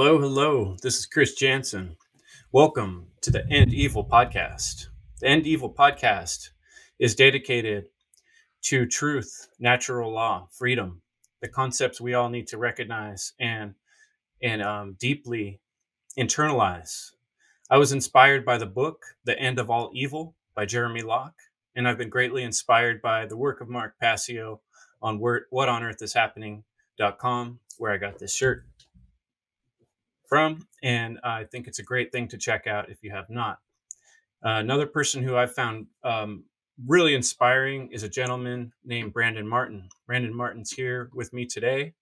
Hello, hello. This is Chris Jansen. Welcome to the End Evil podcast. The End Evil podcast is dedicated to truth, natural law, freedom, the concepts we all need to recognize and and um, deeply internalize. I was inspired by the book "The End of All Evil" by Jeremy Locke, and I've been greatly inspired by the work of Mark Passio on What on Earth Is Happening.com, where I got this shirt from, and I think it's a great thing to check out if you have not. Uh, another person who I've found um, really inspiring is a gentleman named Brandon Martin. Brandon Martin's here with me today.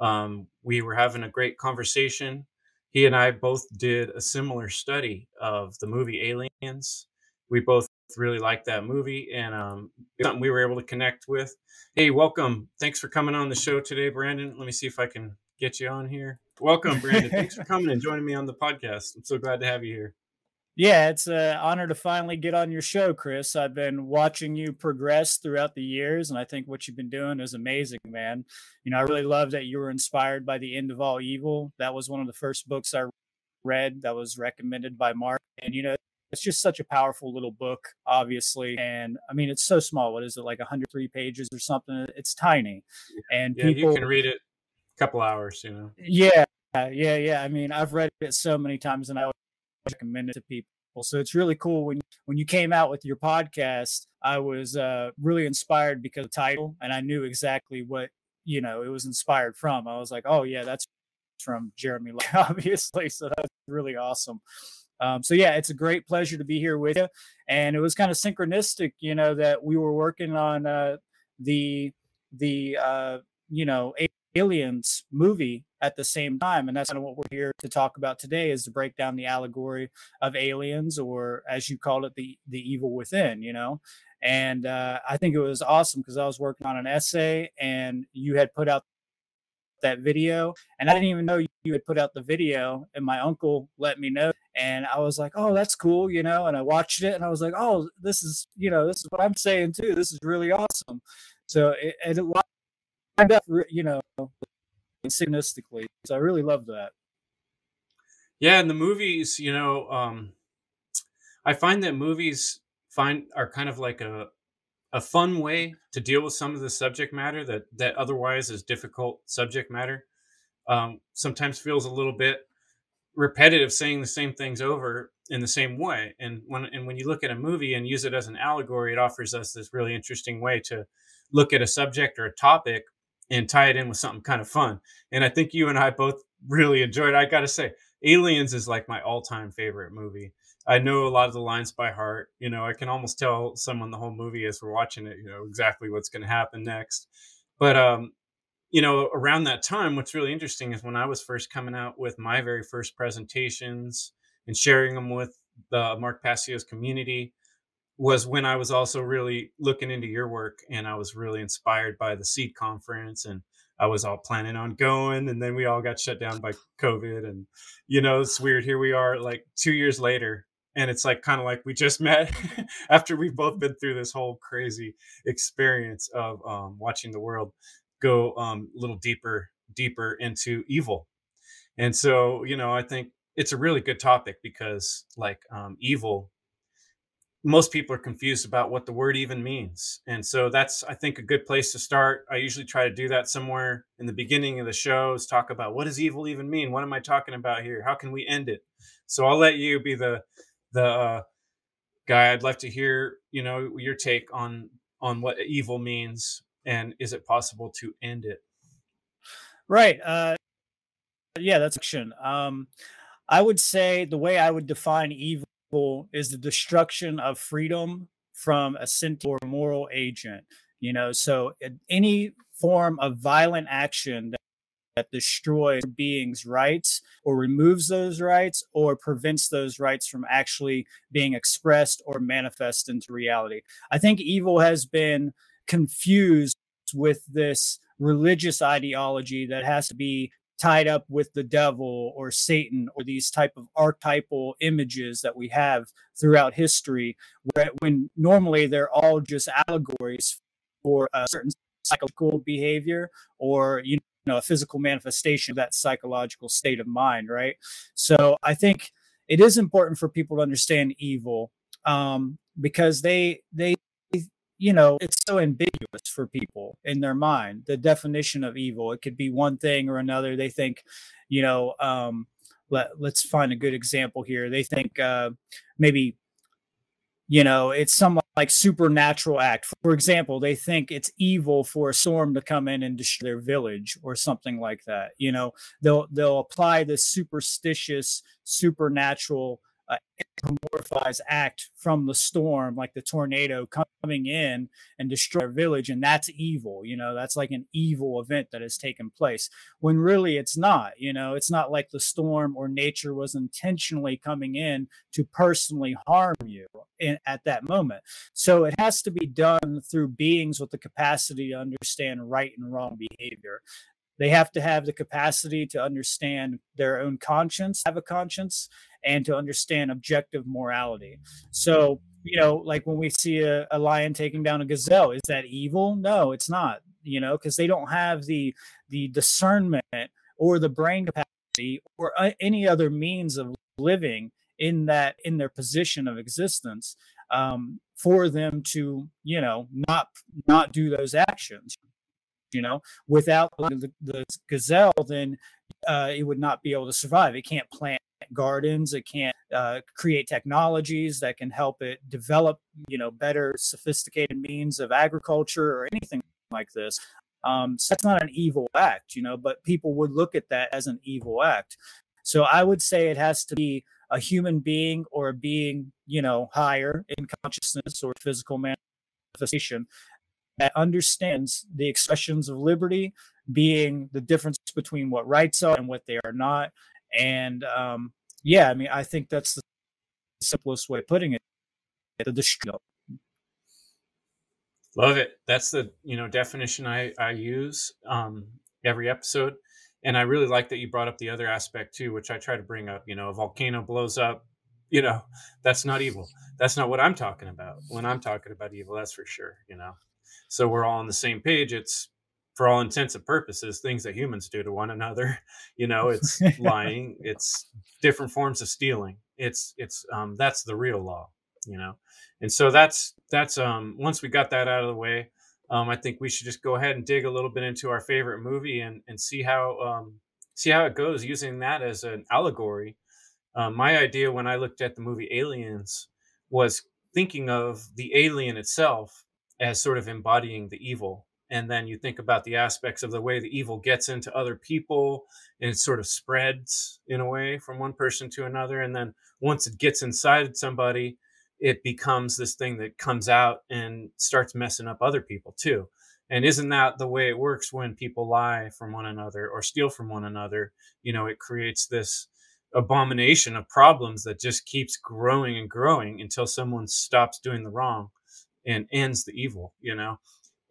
Um, we were having a great conversation. He and I both did a similar study of the movie Aliens. We both really liked that movie and um, something we were able to connect with. Hey, welcome. Thanks for coming on the show today, Brandon. Let me see if I can get you on here. Welcome, Brandon. Thanks for coming and joining me on the podcast. I'm so glad to have you here. Yeah, it's an honor to finally get on your show, Chris. I've been watching you progress throughout the years, and I think what you've been doing is amazing, man. You know, I really love that you were inspired by The End of All Evil. That was one of the first books I read that was recommended by Mark. And, you know, it's just such a powerful little book, obviously. And I mean, it's so small. What is it, like 103 pages or something? It's tiny. And yeah, people, you can read it a couple hours, you know. Yeah, yeah, yeah. I mean, I've read it so many times, and I recommend it to people. So it's really cool when when you came out with your podcast. I was uh, really inspired because of the title, and I knew exactly what you know it was inspired from. I was like, oh yeah, that's from Jeremy, obviously. So that's really awesome. Um, so yeah, it's a great pleasure to be here with you. And it was kind of synchronistic, you know, that we were working on uh, the the uh, you know aliens movie at the same time. And that's kind of what we're here to talk about today is to break down the allegory of aliens or as you called it the the evil within you know? And uh, i think it was awesome because i was working on an essay and you had put out that video and i didn't even know you had put out the video and my uncle let me know and i was like oh that's cool you know? And i watched it and i was like oh this is you know this is what i'm saying too this is really awesome. So it, it lined up, you know, synchronistically. So I really love that. Yeah, and the movies, you know, um, I find that movies find are kind of like a a fun way to deal with some of the subject matter that that otherwise is difficult subject matter. Um, sometimes feels a little bit repetitive, saying the same things over in the same way. And when and when you look at a movie and use it as an allegory, it offers us this really interesting way to look at a subject or a topic and tie it in with something kind of fun. And I think you and I both really enjoyed. I got to say, Aliens is like my all-time favorite movie. I know a lot of the lines by heart. You know, I can almost tell someone the whole movie as we're watching it. You know exactly what's going to happen next. But um, you know, around that time, what's really interesting is when I was first coming out with my very first presentations and sharing them with the Mark Passio's community was when I was also really looking into your work and I was really inspired by the seed conference and I was all planning on going and then we all got shut down by COVID and you know it's weird here we are like 2 years later and it's like kind of like we just met after we've both been through this whole crazy experience of um, watching the world go um, a little deeper deeper into evil. And so you know I think it's a really good topic because like um, evil most people are confused about what the word even means. And so that's, I think, a good place to start. I usually try to do that somewhere in the beginning of the shows, talk about what does evil even mean? What am I talking about here? How can we end it? So I'll let you be the, the uh, guy. I'd like to hear, you know, your take on, on what evil means and is it possible to end it? Right. Uh, yeah, that's action. Um, I would say the way I would define evil is the destruction of freedom from a sentient or moral agent. You know, so any form of violent action that, that destroys beings' rights or removes those rights or prevents those rights from actually being expressed or manifest into reality. I think evil has been confused with this religious ideology that has to be tied up with the devil or Satan or these type of archetypal images that we have throughout history, where, when normally they're all just allegories for a certain psychological behavior or you know a physical manifestation of that psychological state of mind right? So i think it is important for people to understand evil um, because they they you know it's so ambiguous for people in their mind the definition of evil. It could be one thing or another. They think you know um, let, let's find a good example here. They think uh, maybe you know it's some like supernatural act. For example they think it's evil for a storm to come in and destroy their village or something like that. You know they'll they'll apply this superstitious supernatural uh, anthropomorphized act from the storm, like the tornado coming in and destroy a village, and that's evil. You know, that's like an evil event that has taken place. When really it's not. You know, it's not like the storm or nature was intentionally coming in to personally harm you in, at that moment. So it has to be done through beings with the capacity to understand right and wrong behavior they have to have the capacity to understand their own conscience have a conscience and to understand objective morality. So you know like when we see a, a lion taking down a gazelle is that evil? No it's not you know because they don't have the the discernment or the brain capacity or uh, any other means of living in that in their position of existence um, for them to you know not not do those actions you know? Without the, the gazelle then uh, it would not be able to survive. It can't plant gardens. It can't uh, create technologies that can help it develop you know better sophisticated means of agriculture or anything like this. Um, so that's not an evil act you know but people would look at that as an evil act. So i would say it has to be a human being or a being you know higher in consciousness or physical manifestation that understands the expressions of liberty being the difference between what rights are and what they are not. And um, yeah, I mean, I think that's the simplest way of putting it. The, Love it. That's the you know definition I I use um, every episode, and I really like that you brought up the other aspect too, which I try to bring up. You know, a volcano blows up. You know, that's not evil. That's not what I'm talking about when I'm talking about evil. That's for sure. You know, so we're all on the same page. It's for all intents and purposes things that humans do to one another. You know it's lying. It's different forms of stealing. It's it's um that's the real law you know? And so that's that's um once we got that out of the way um i think we should just go ahead and dig a little bit into our favorite movie and and see how um see how it goes using that as an allegory. Um, my idea when i looked at the movie aliens was thinking of the alien itself as sort of embodying the evil. And then you think about the aspects of the way the evil gets into other people and it sort of spreads in a way from one person to another. And then once it gets inside somebody it becomes this thing that comes out and starts messing up other people too. And isn't that the way it works when people lie from one another or steal from one another? You know it creates this abomination of problems that just keeps growing and growing until someone stops doing the wrong and ends the evil you know?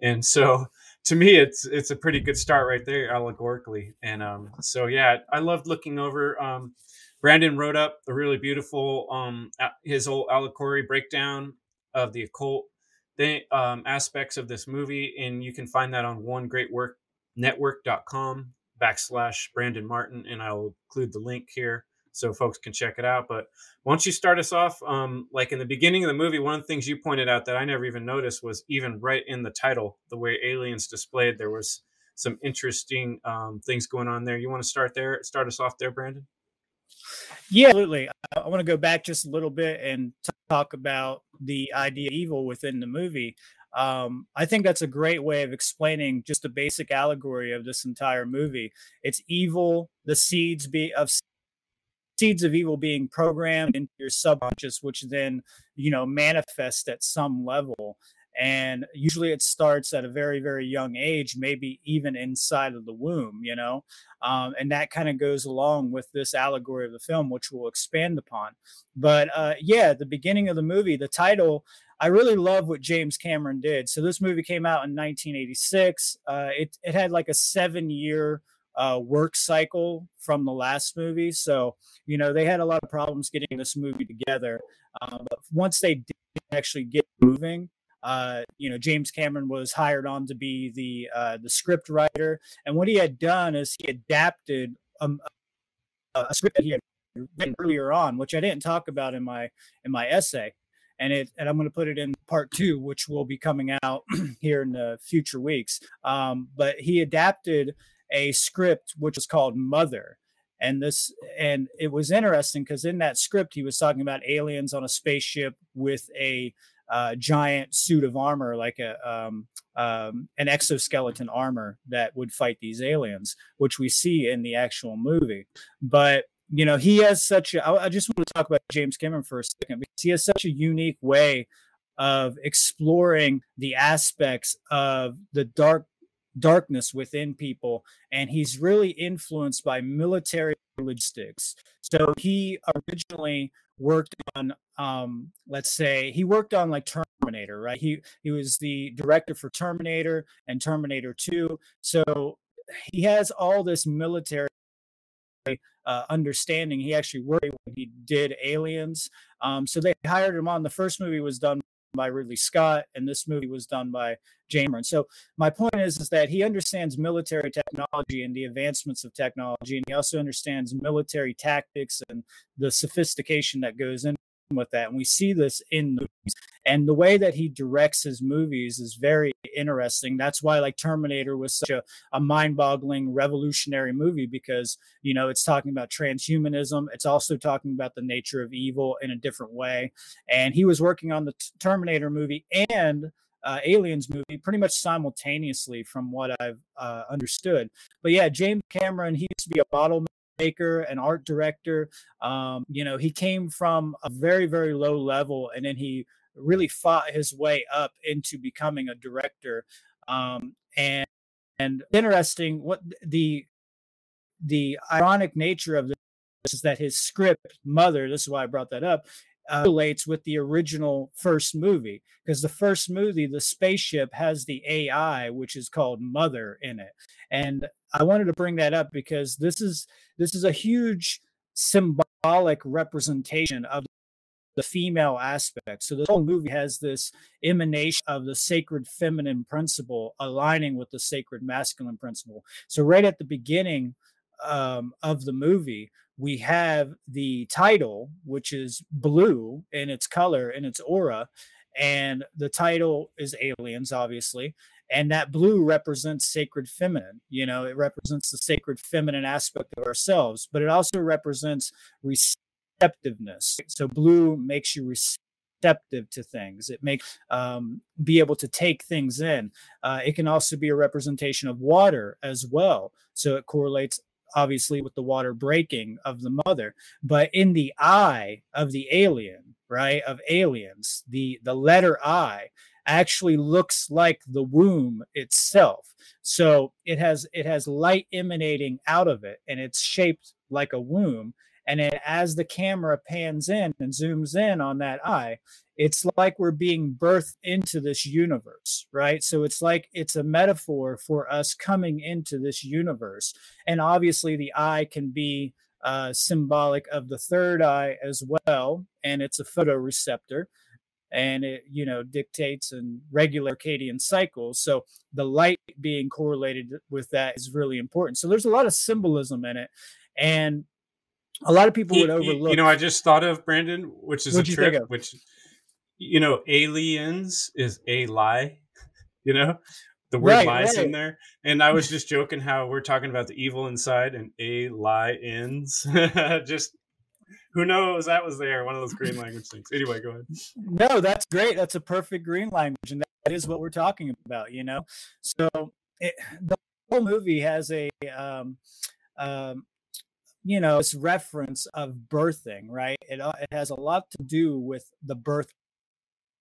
And so to me it's it's a pretty good start right there allegorically. And um so yeah i loved looking over um brandon wrote up a really beautiful um his whole allegory breakdown of the occult the um, aspects of this movie and you can find that on one great work network.com backslash brandon martin and i'll include the link here so folks can check it out. But once you start us off, um, like in the beginning of the movie, one of the things you pointed out that I never even noticed was even right in the title, the way aliens displayed, there was some interesting um, things going on there. You want to start there? Start us off there, Brandon. Yeah, absolutely. I, I want to go back just a little bit and talk about the idea of evil within the movie. Um, I think that's a great way of explaining just the basic allegory of this entire movie. It's evil, the seeds be of seeds of evil being programmed into your subconscious, which then, you know, manifest at some level. And usually it starts at a very, very young age, maybe even inside of the womb, you know? Um, and that kind of goes along with this allegory of the film, which we'll expand upon. But uh, yeah, the beginning of the movie, the title, I really love what James Cameron did. So this movie came out in 1986. Uh, it, it had like a seven year uh, work cycle from the last movie. So, you know, they had a lot of problems getting this movie together. Um, but once they did actually get moving, uh, you know, James Cameron was hired on to be the uh, the script writer, and what he had done is he adapted um, a, a script that he had written earlier on, which I didn't talk about in my in my essay, and it and I'm going to put it in part two, which will be coming out here in the future weeks. Um, but he adapted a script which was called Mother, and this and it was interesting because in that script he was talking about aliens on a spaceship with a uh, giant suit of armor, like a um, um, an exoskeleton armor that would fight these aliens, which we see in the actual movie. But you know, he has such I just want to talk about James Cameron for a second because he has such a unique way of exploring the aspects of the dark darkness within people and he's really influenced by military logistics. So he originally worked on um let's say he worked on like terminator right? He he was the director for terminator and terminator 2 so he has all this military uh, understanding. He actually worked when he did aliens. Um so they hired him on. The first movie was done by Ridley Scott, and this movie was done by James Cameron. So my point is, is that he understands military technology and the advancements of technology, and he also understands military tactics and the sophistication that goes in with that. And we see this in movies. And the way that he directs his movies is very interesting. That's why like Terminator was such a, a mind-boggling revolutionary movie because, you know, it's talking about transhumanism. It's also talking about the nature of evil in a different way. And he was working on the Terminator movie and uh, Aliens movie pretty much simultaneously, from what I've uh, understood. But yeah, James Cameron, he used to be a model maker, an art director. Um, you know, he came from a very, very low level and then he really fought his way up into becoming a director. Um, and and interesting what the the ironic nature of this is that his script, Mother, this is why I brought that up, uh, relates with the original first movie because the first movie the spaceship has the ai which is called mother in it. And i wanted to bring that up because this is this is a huge symbolic representation of the female aspect. So the whole movie has this emanation of the sacred feminine principle aligning with the sacred masculine principle. So right at the beginning um, of the movie we have the title, which is blue in its color and its aura, and the title is Aliens, obviously. And that blue represents sacred feminine. You know, it represents the sacred feminine aspect of ourselves, but it also represents receptiveness. So blue makes you receptive to things. It makes um, be able to take things in. Uh, it can also be a representation of water as well. So it correlates obviously with the water breaking of the mother but in the eye of the alien right of aliens the the letter i actually looks like the womb itself. So it has it has light emanating out of it and it's shaped like a womb and then as the camera pans in and zooms in on that eye it's like we're being birthed into this universe, right? So it's like it's a metaphor for us coming into this universe. And obviously, the eye can be uh, symbolic of the third eye as well, and it's a photoreceptor and it you know dictates and regular circadian cycles so the light being correlated with that is really important so there's a lot of symbolism in it and a lot of people would overlook you know i just thought of brandon which is a trick which you know, aliens is a lie, you know, the word right, lies right. in there. And I was just joking how we're talking about the evil inside and a lie ends. just who knows that was there, one of those green language things. Anyway, go ahead. No, that's great. That's a perfect green language. And that is what we're talking about, you know? So it, the whole movie has a, um, um, you know, this reference of birthing, right? It, uh, it has a lot to do with the birth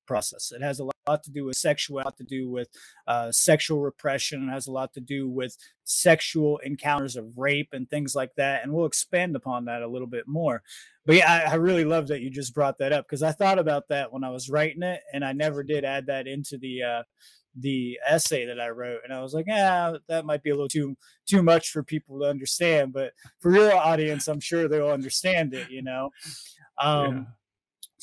process. It has a lot to do with sexual, to do with uh, sexual repression. It has a lot to do with sexual encounters of rape and things like that. And we'll expand upon that a little bit more. But yeah, I, I really love that you just brought that up because I thought about that when I was writing it, and I never did add that into the uh, the essay that I wrote, and I was like, yeah, that might be a little too too much for people to understand, but for your audience, I'm sure they'll understand it. You know. Um, yeah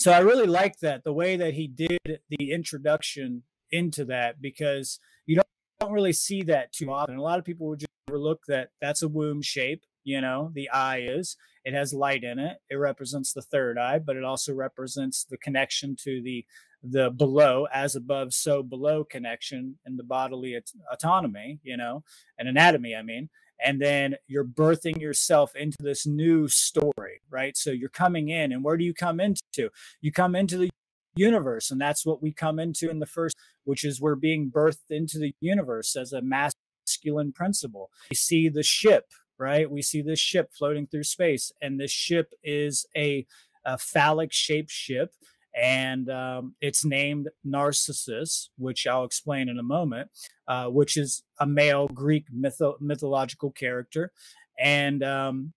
so I really like that the way that he did the introduction into that because you don't, don't really see that too often. A lot of people would just overlook that that's a womb shape. You know, the eye is. It has light in it. It represents the third eye, but it also represents the connection to the the below, as above, so below connection in the bodily autonomy. You know, and anatomy. I mean, and then you're birthing yourself into this new story, right? So you're coming in, and where do you come into? You come into the universe, and that's what we come into in the first, which is we're being birthed into the universe as a masculine principle. We see the ship, right? We see this ship floating through space, and this ship is a, a phallic shaped ship and um, it's named Narcissus, which I'll explain in a moment, uh, which is a male Greek mytho- mythological character. And um,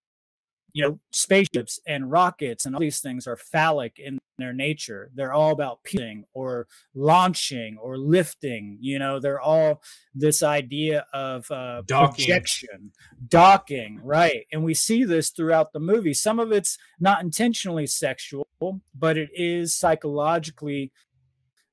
you know, spaceships and rockets and all these things are phallic in their nature. They're all about peeling or launching or lifting. You know, they're all this idea of uh, docking. projection, docking, right? And we see this throughout the movie. Some of it's not intentionally sexual, but it is psychologically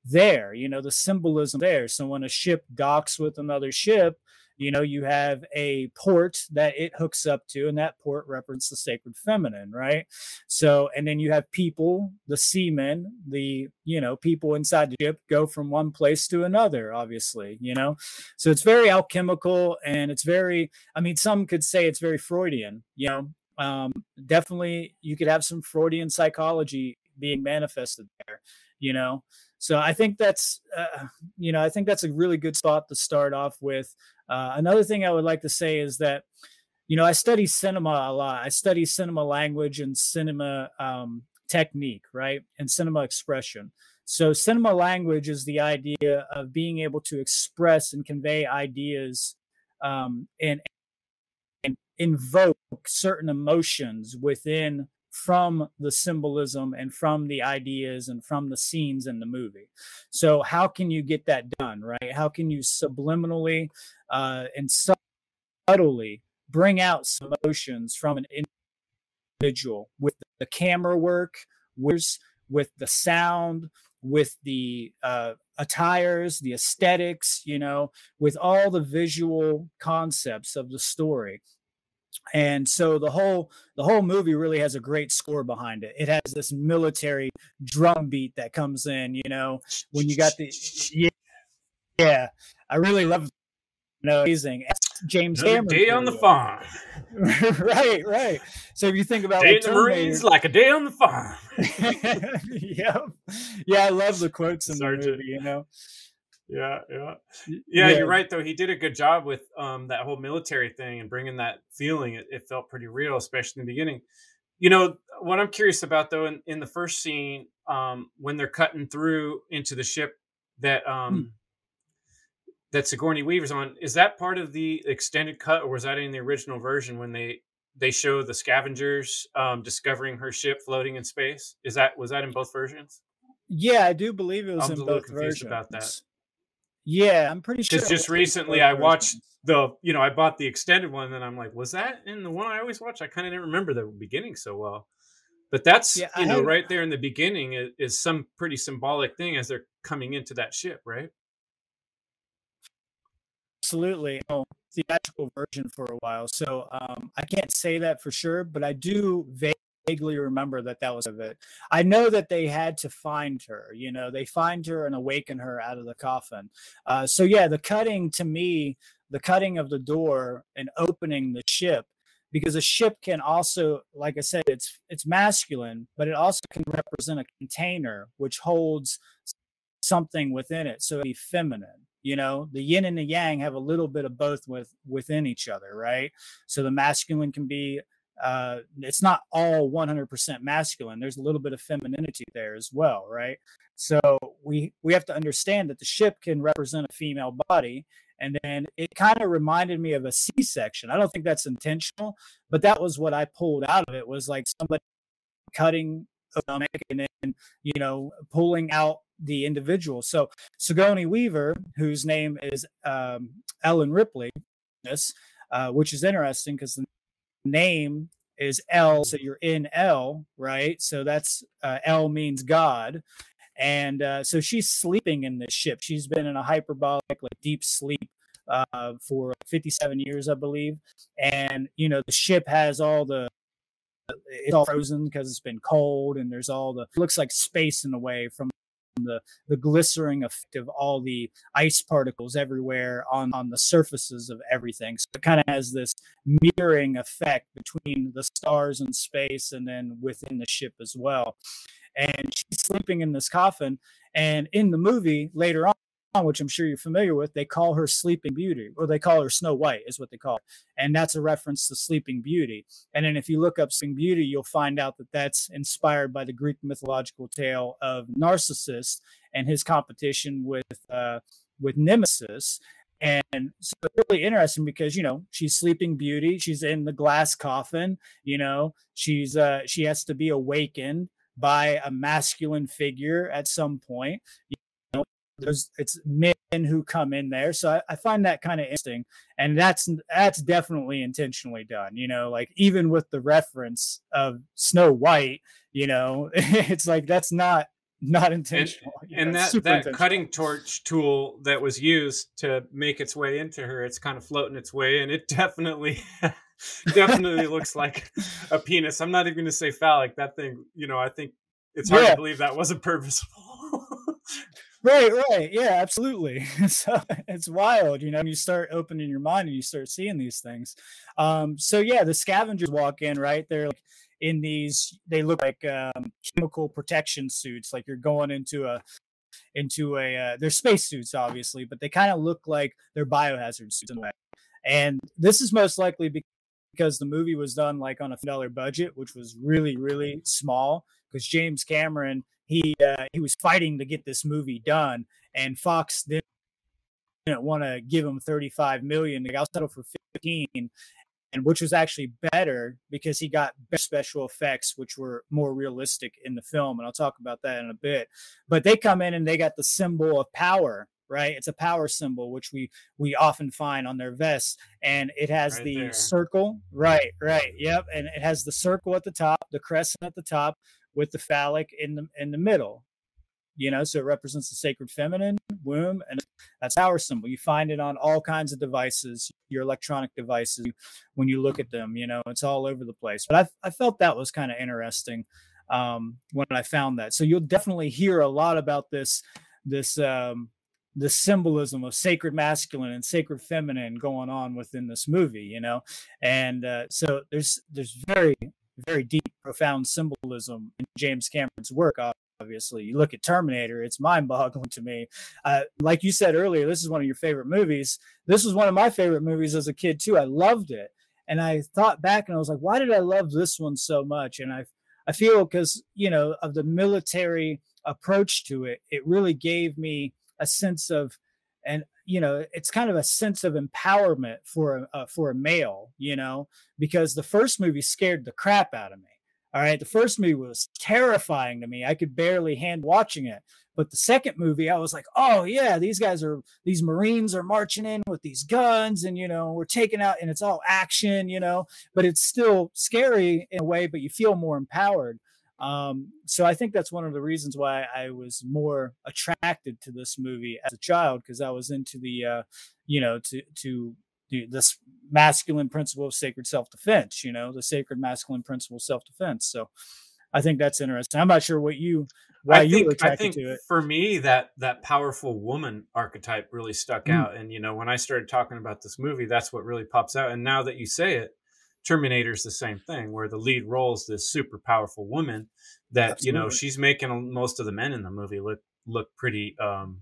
there. You know, the symbolism there. So when a ship docks with another ship, you know you have a port that it hooks up to and that port represents the sacred feminine right? So and then you have people the seamen the you know people inside the ship go from one place to another obviously you know? So it's very alchemical and it's very i mean some could say it's very freudian you know? Um, definitely you could have some freudian psychology being manifested there you know? So i think that's uh, you know i think that's a really good spot to start off with uh, another thing I would like to say is that, you know, I study cinema a lot. I study cinema language and cinema um, technique, right? And cinema expression. So, cinema language is the idea of being able to express and convey ideas um, and, and invoke certain emotions within from the symbolism and from the ideas and from the scenes in the movie. So, how can you get that done, right? How can you subliminally uh, and subtly bring out some emotions from an individual with the camera work, with, with the sound, with the uh, attires, the aesthetics, you know, with all the visual concepts of the story and so the whole the whole movie really has a great score behind it. It has this military drum beat that comes in you know when you got the yeah, yeah. I really love no amazing. James Another day on the farm. Right right. So if you think about day in the marines like a day on the farm. Yeah yeah i love the quotes in Sergeant. the movie you know yeah, yeah, yeah, You're right, though. He did a good job with um, that whole military thing and bringing that feeling. It, it, felt pretty real, especially in the beginning. You know what I'm curious about, though, in, in the first scene um, when they're cutting through into the ship that hmm. um, hmm. that Sigourney Weaver's on, is that part of the extended cut, or was that in the original version when they they show the scavengers um, discovering her ship floating in space? Is that was that in both versions? Yeah, I do believe it was I'm in both versions. About that. Yeah, I'm pretty sure. Because just recently I watched the, you know, I bought the extended one, and I'm like, was that in the one I always watch? I kind of didn't remember the beginning so well. But that's, yeah, you know, had... right there in the beginning is, is some pretty symbolic thing as they're coming into that ship, right? Absolutely. Oh, theatrical version for a while. So um, I can't say that for sure, but I do vaguely remember that that was of it. I know that they had to find her. You know, they find her and awaken her out of the coffin. Uh, so yeah, the cutting to me, the cutting of the door and opening the ship, because a ship can also, like I said, it's it's masculine, but it also can represent a container which holds something within it. So be feminine you know the yin and the yang have a little bit of both with within each other right so the masculine can be uh, it's not all 100% masculine. There's a little bit of femininity there as well, right? So we we have to understand that the ship can represent a female body, and then it kind of reminded me of a C-section. I don't think that's intentional, but that was what I pulled out of it. Was like somebody cutting a stomach and then you know pulling out the individual. So Sigourney Weaver, whose name is um, Ellen Ripley, this uh, which is interesting because the name is L, so you're in L, right? So that's uh, El means God. and uh, so she's sleeping in this ship. She's been in a hyperbolic, like deep sleep uh, for 57 years, I believe. And you know, the ship has all the it's all frozen because it's been cold, and there's all the looks like space in a way from the the glistering effect of all the ice particles everywhere on on the surfaces of everything. So it kind of has this mirroring effect between the stars and space, and then within the ship as well. And she's sleeping in this coffin, and in the movie later on which I'm sure you're familiar with, they call her Sleeping Beauty, or they call her Snow White, is what they call her. And that's a reference to Sleeping Beauty. And then if you look up Sleeping Beauty, you'll find out that that's inspired by the Greek mythological tale of Narcissus and his competition with uh, with Nemesis. And so it's really interesting because you know she's Sleeping Beauty, she's in the glass coffin. You know she's uh, she has to be awakened by a masculine figure at some point there's it's men who come in there. So I, I find that kind of interesting. And that's that's definitely intentionally done you know like even with the reference of snow white you know it's like that's not not intentional. and, and that that cutting torch tool that was used to make its way into her it's kind of floating its way and it definitely definitely looks like a penis. I'm not even going to say phallic. That thing you know i think it's hard yeah. to believe that wasn't purposeful right right. Yeah absolutely. So it's wild you know you start opening your mind and you start seeing these things. Um so yeah the scavengers walk in right? They're like in these they look like um, chemical protection suits like you're going into a into a uh, they're space suits obviously but they kind of look like they're biohazard suits and this is most likely because the movie was done like on a dollar budget which was really really small because james cameron he uh, he was fighting to get this movie done, and Fox didn't, didn't want to give him 35 million. They got settled for 15, and which was actually better because he got special effects, which were more realistic in the film. And I'll talk about that in a bit. But they come in and they got the symbol of power right it's a power symbol which we we often find on their vests and it has right the there. circle right right yep and it has the circle at the top the crescent at the top with the phallic in the in the middle you know so it represents the sacred feminine womb and that's our symbol. You find it on all kinds of devices your electronic devices when you look at them you know it's all over the place. But i, I felt that was kind of interesting um, when i found that. So you'll definitely hear a lot about this this um, the symbolism of sacred masculine and sacred feminine going on within this movie you know? And uh, so there's there's very very deep, profound symbolism in James Cameron's work. Obviously, you look at Terminator; it's mind-boggling to me. Uh, like you said earlier, this is one of your favorite movies. This was one of my favorite movies as a kid too. I loved it, and I thought back and I was like, why did I love this one so much? And I, I feel because you know of the military approach to it, it really gave me a sense of and you know it's kind of a sense of empowerment for a uh, for a male you know because the first movie scared the crap out of me all right the first movie was terrifying to me. I could barely hand watching it. But the second movie i was like oh yeah these guys are these marines are marching in with these guns and you know we're taking out and it's all action you know? But it's still scary in a way but you feel more empowered. Um, so I think that's one of the reasons why I was more attracted to this movie as a child because I was into the, uh, you know, to to this masculine principle of sacred self-defense. You know, the sacred masculine principle of self-defense. So I think that's interesting. I'm not sure what you why I you think, were attracted I think to it. For me, that that powerful woman archetype really stuck mm. out. And you know, when I started talking about this movie, that's what really pops out. And now that you say it, Terminator's the same thing, where the lead role is this super powerful woman that Absolutely. you know she's making most of the men in the movie look look pretty, um,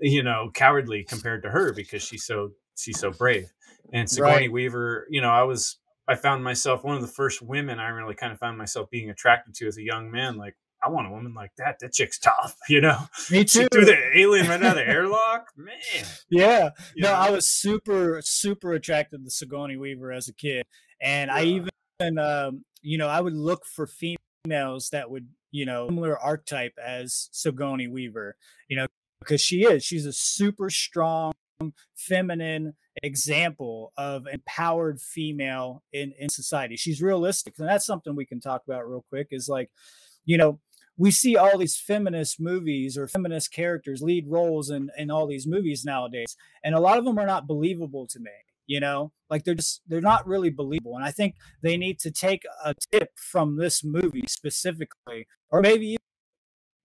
you know, cowardly compared to her because she's so she's so brave. And Sigourney right. Weaver, you know, I was I found myself one of the first women I really kind of found myself being attracted to as a young man. Like, I want a woman like that. That chick's tough, you know. Me too. She threw the alien right out of the airlock, man. Yeah. You no, know? I was super, super attracted to Sigourney Weaver as a kid, and yeah. I even, um, you know, I would look for females that would, you know, similar archetype as Sigourney Weaver, you know, because she is. She's a super strong, feminine example of empowered female in in society. She's realistic, and that's something we can talk about real quick. Is like, you know, we see all these feminist movies or feminist characters lead roles in in all these movies nowadays, and a lot of them are not believable to me. You know, like they're just they're not really believable, and I think they need to take a tip from this movie specifically, or maybe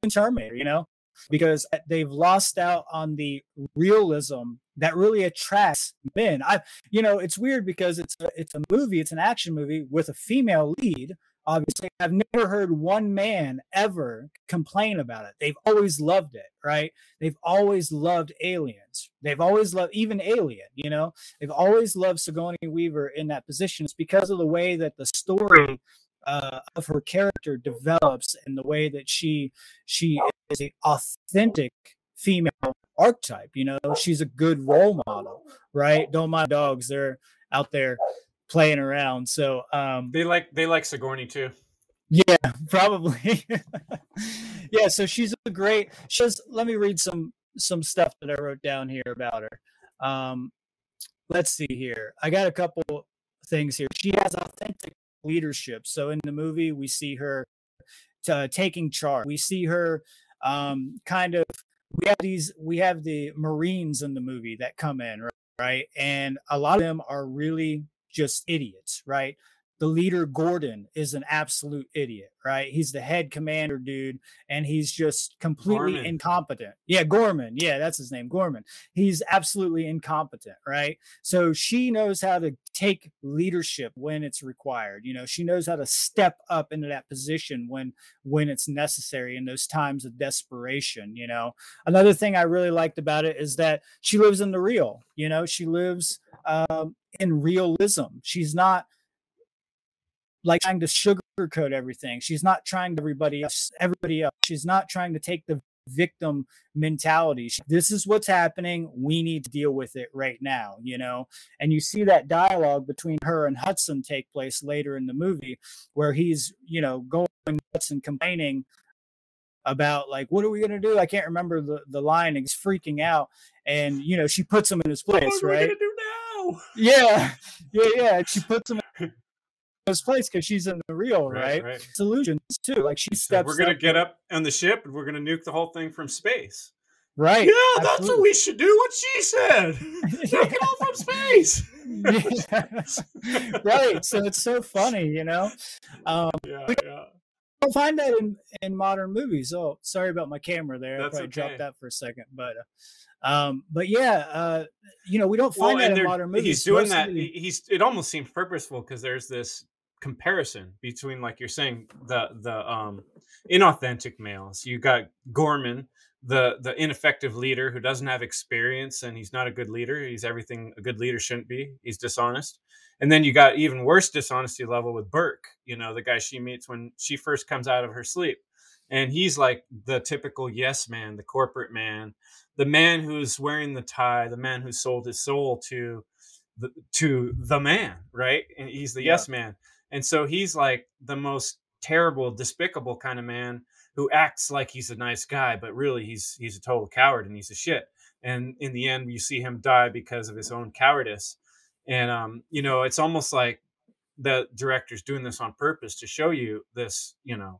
even Terminator. You know, because they've lost out on the realism that really attracts men. I, you know, it's weird because it's a, it's a movie, it's an action movie with a female lead. Obviously, I've never heard one man ever complain about it. They've always loved it, right? They've always loved aliens. They've always loved even Alien. You know, they've always loved Sigourney Weaver in that position. It's because of the way that the story uh, of her character develops and the way that she she is a authentic female archetype. You know, she's a good role model, right? Don't mind dogs; they're out there playing around. So um, they like they like Sigourney too. Yeah, probably. yeah, so she's a great. She's. Let me read some some stuff that I wrote down here about her. Um, let's see here. I got a couple things here. She has authentic leadership. So in the movie, we see her uh, taking charge. We see her um, kind of. We have these. We have the Marines in the movie that come in, right? right? And a lot of them are really just idiots, right? The leader Gordon is an absolute idiot, right? He's the head commander dude, and he's just completely Gorman. incompetent. Yeah, Gorman. Yeah, that's his name, Gorman. He's absolutely incompetent, right? So she knows how to take leadership when it's required. You know, she knows how to step up into that position when when it's necessary in those times of desperation. You know, another thing I really liked about it is that she lives in the real. You know, she lives um, in realism. She's not like trying to sugarcoat everything. She's not trying to everybody else, everybody else. She's not trying to take the victim mentality. She, this is what's happening. We need to deal with it right now, you know? And you see that dialogue between her and Hudson take place later in the movie where he's, you know, going nuts and complaining about like what are we going to do i can't remember the, the line he's freaking out and you know she puts him in his place what right yeah yeah yeah she puts him place because she's in the real right, right? right. solutions too. Like she steps. So we're gonna get up on the ship and we're gonna nuke the whole thing from space. Right. Yeah, Absolutely. that's what we should do. What she said. Nuke it all from space. right. So it's so funny, you know. Um, yeah, yeah. Don't find that in, in modern movies. Oh, sorry about my camera there. That's I probably okay. dropped that for a second, but. Uh, um, but yeah, uh, you know, we don't find well, that in modern movies. He's doing that. He's. It almost seems purposeful because there's this comparison between like you're saying the the um inauthentic males. You got gorman the the ineffective leader who doesn't have experience and he's not a good leader. He's everything a good leader shouldn't be. He's dishonest. And then you got even worse dishonesty level with burke you know the guy she meets when she first comes out of her sleep. And he's like the typical yes man the corporate man the man who's wearing the tie the man who sold his soul to the to the man right? And he's the yeah. yes man and so he's like the most terrible, despicable kind of man who acts like he's a nice guy, but really he's he's a total coward and he's a shit. And in the end, you see him die because of his own cowardice. And um, you know, it's almost like the director's doing this on purpose to show you this, you know,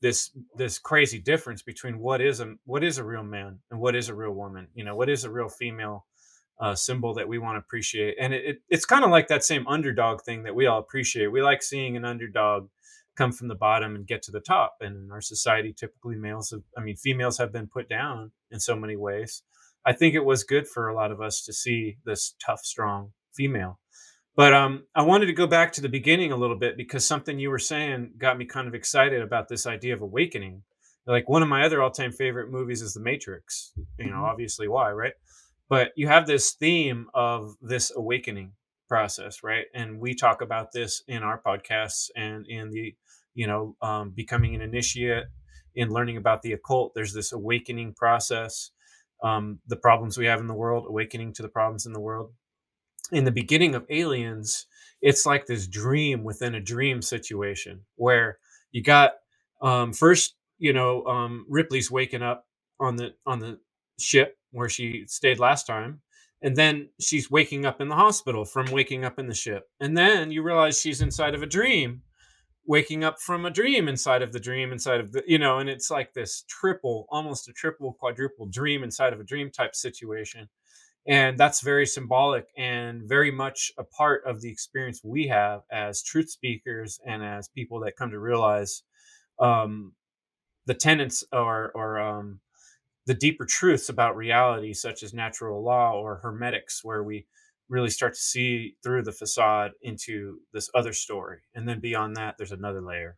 this this crazy difference between what is a what is a real man and what is a real woman. You know, what is a real female uh, symbol that we want to appreciate. And it, it it's kind of like that same underdog thing that we all appreciate. We like seeing an underdog come from the bottom and get to the top. And in our society, typically males have, I mean, females have been put down in so many ways. I think it was good for a lot of us to see this tough, strong female. But um, I wanted to go back to the beginning a little bit because something you were saying got me kind of excited about this idea of awakening. Like one of my other all-time favorite movies is The Matrix. You know, mm-hmm. obviously why, right? But you have this theme of this awakening process right? And we talk about this in our podcasts and in the you know um, becoming an initiate in learning about the occult. There's this awakening process um, the problems we have in the world awakening to the problems in the world. In the beginning of aliens it's like this dream within a dream situation where you got um, first you know um, ripley's waking up on the on the ship where she stayed last time. And then she's waking up in the hospital from waking up in the ship. And then you realize she's inside of a dream waking up from a dream inside of the dream inside of the you know and it's like this triple almost a triple quadruple dream inside of a dream type situation and that's very symbolic and very much a part of the experience we have as truth speakers and as people that come to realize um, the tenets or or um, the deeper truths about reality such as natural law or hermetics where we really start to see through the facade into this other story and then beyond that there's another layer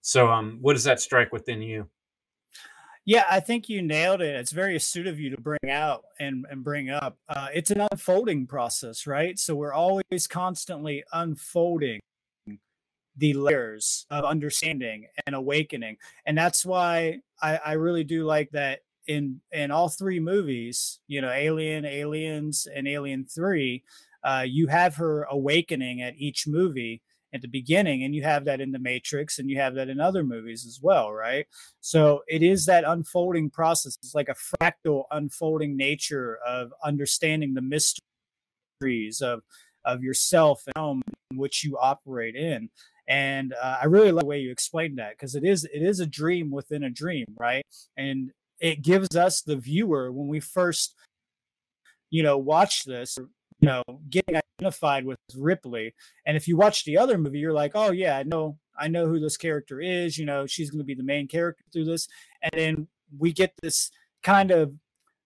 so um what does that strike within you yeah, I think you nailed it. It's very astute of you to bring out and, and bring up. Uh, it's an unfolding process, right? So we're always constantly unfolding the layers of understanding and awakening. And that's why I, I really do like that in in all three movies, you know, Alien, Aliens, and Alien 3, uh, you have her awakening at each movie at the beginning and you have that in the matrix and you have that in other movies as well right? So it is that unfolding process. It's like a fractal unfolding nature of understanding the mysteries of of yourself and home in which you operate in. And uh, i really like the way you explained that because it is it is a dream within a dream right? And it gives us the viewer when we first you know watch this you know, getting identified with Ripley. And if you watch the other movie, you're like, oh yeah, I know, I know who this character is. You know, she's going to be the main character through this. And then we get this kind of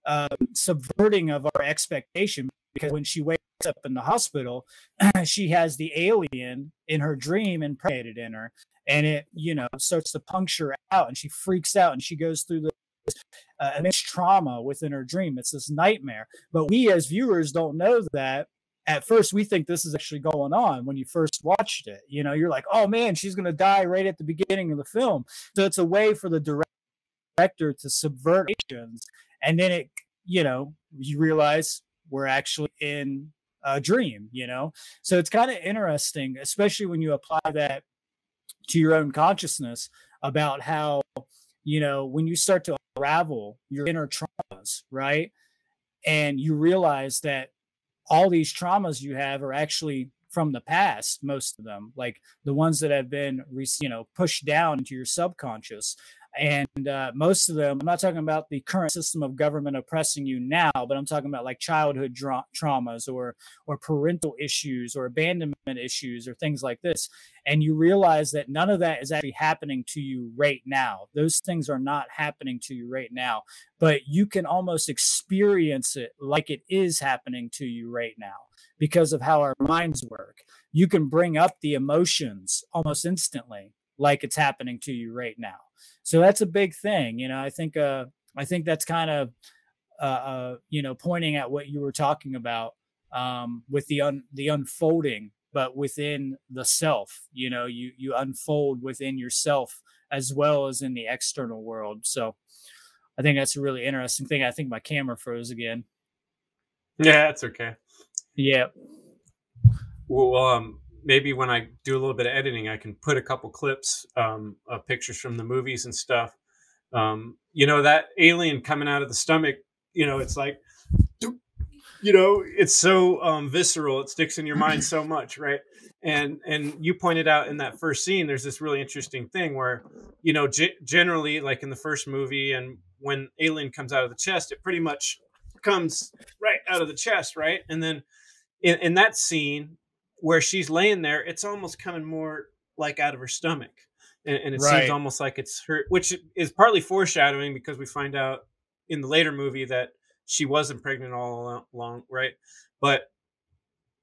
uh, subverting of our expectation because when she wakes up in the hospital, she has the alien in her dream impregnated in her, and it, you know, starts to puncture out, and she freaks out, and she goes through the uh, immense trauma within her dream. It's this nightmare. But we as viewers don't know that. At first, we think this is actually going on when you first watched it. You know, you're like, oh man, she's going to die right at the beginning of the film. So it's a way for the director to subvert actions. And then it, you know, you realize we're actually in a dream, you know? So it's kind of interesting, especially when you apply that to your own consciousness about how you know, when you start to unravel your inner traumas, right? And you realize that all these traumas you have are actually from the past, most of them, like the ones that have been, you know, pushed down into your subconscious. And uh, most of them, I'm not talking about the current system of government oppressing you now, but I'm talking about like childhood traumas or or parental issues or abandonment issues or things like this. And you realize that none of that is actually happening to you right now. Those things are not happening to you right now, but you can almost experience it like it is happening to you right now because of how our minds work. You can bring up the emotions almost instantly like it's happening to you right now. So that's a big thing. You know, I think uh I think that's kind of uh, uh you know pointing at what you were talking about um with the un the unfolding but within the self you know you you unfold within yourself as well as in the external world so i think that's a really interesting thing i think my camera froze again yeah that's okay yeah well um maybe when I do a little bit of editing, I can put a couple clips um, of pictures from the movies and stuff. Um, you know, that alien coming out of the stomach, you know, it's like, you know, it's so um, visceral. It sticks in your mind so much, right? And and you pointed out in that first scene, there's this really interesting thing where, you know, g- generally, like in the first movie, and when alien comes out of the chest, it pretty much comes right out of the chest, right? And then in, in that scene, where she's laying there, it's almost coming more like out of her stomach. And, and it right. seems almost like it's her, which is partly foreshadowing because we find out in the later movie that she wasn't pregnant all along, right? But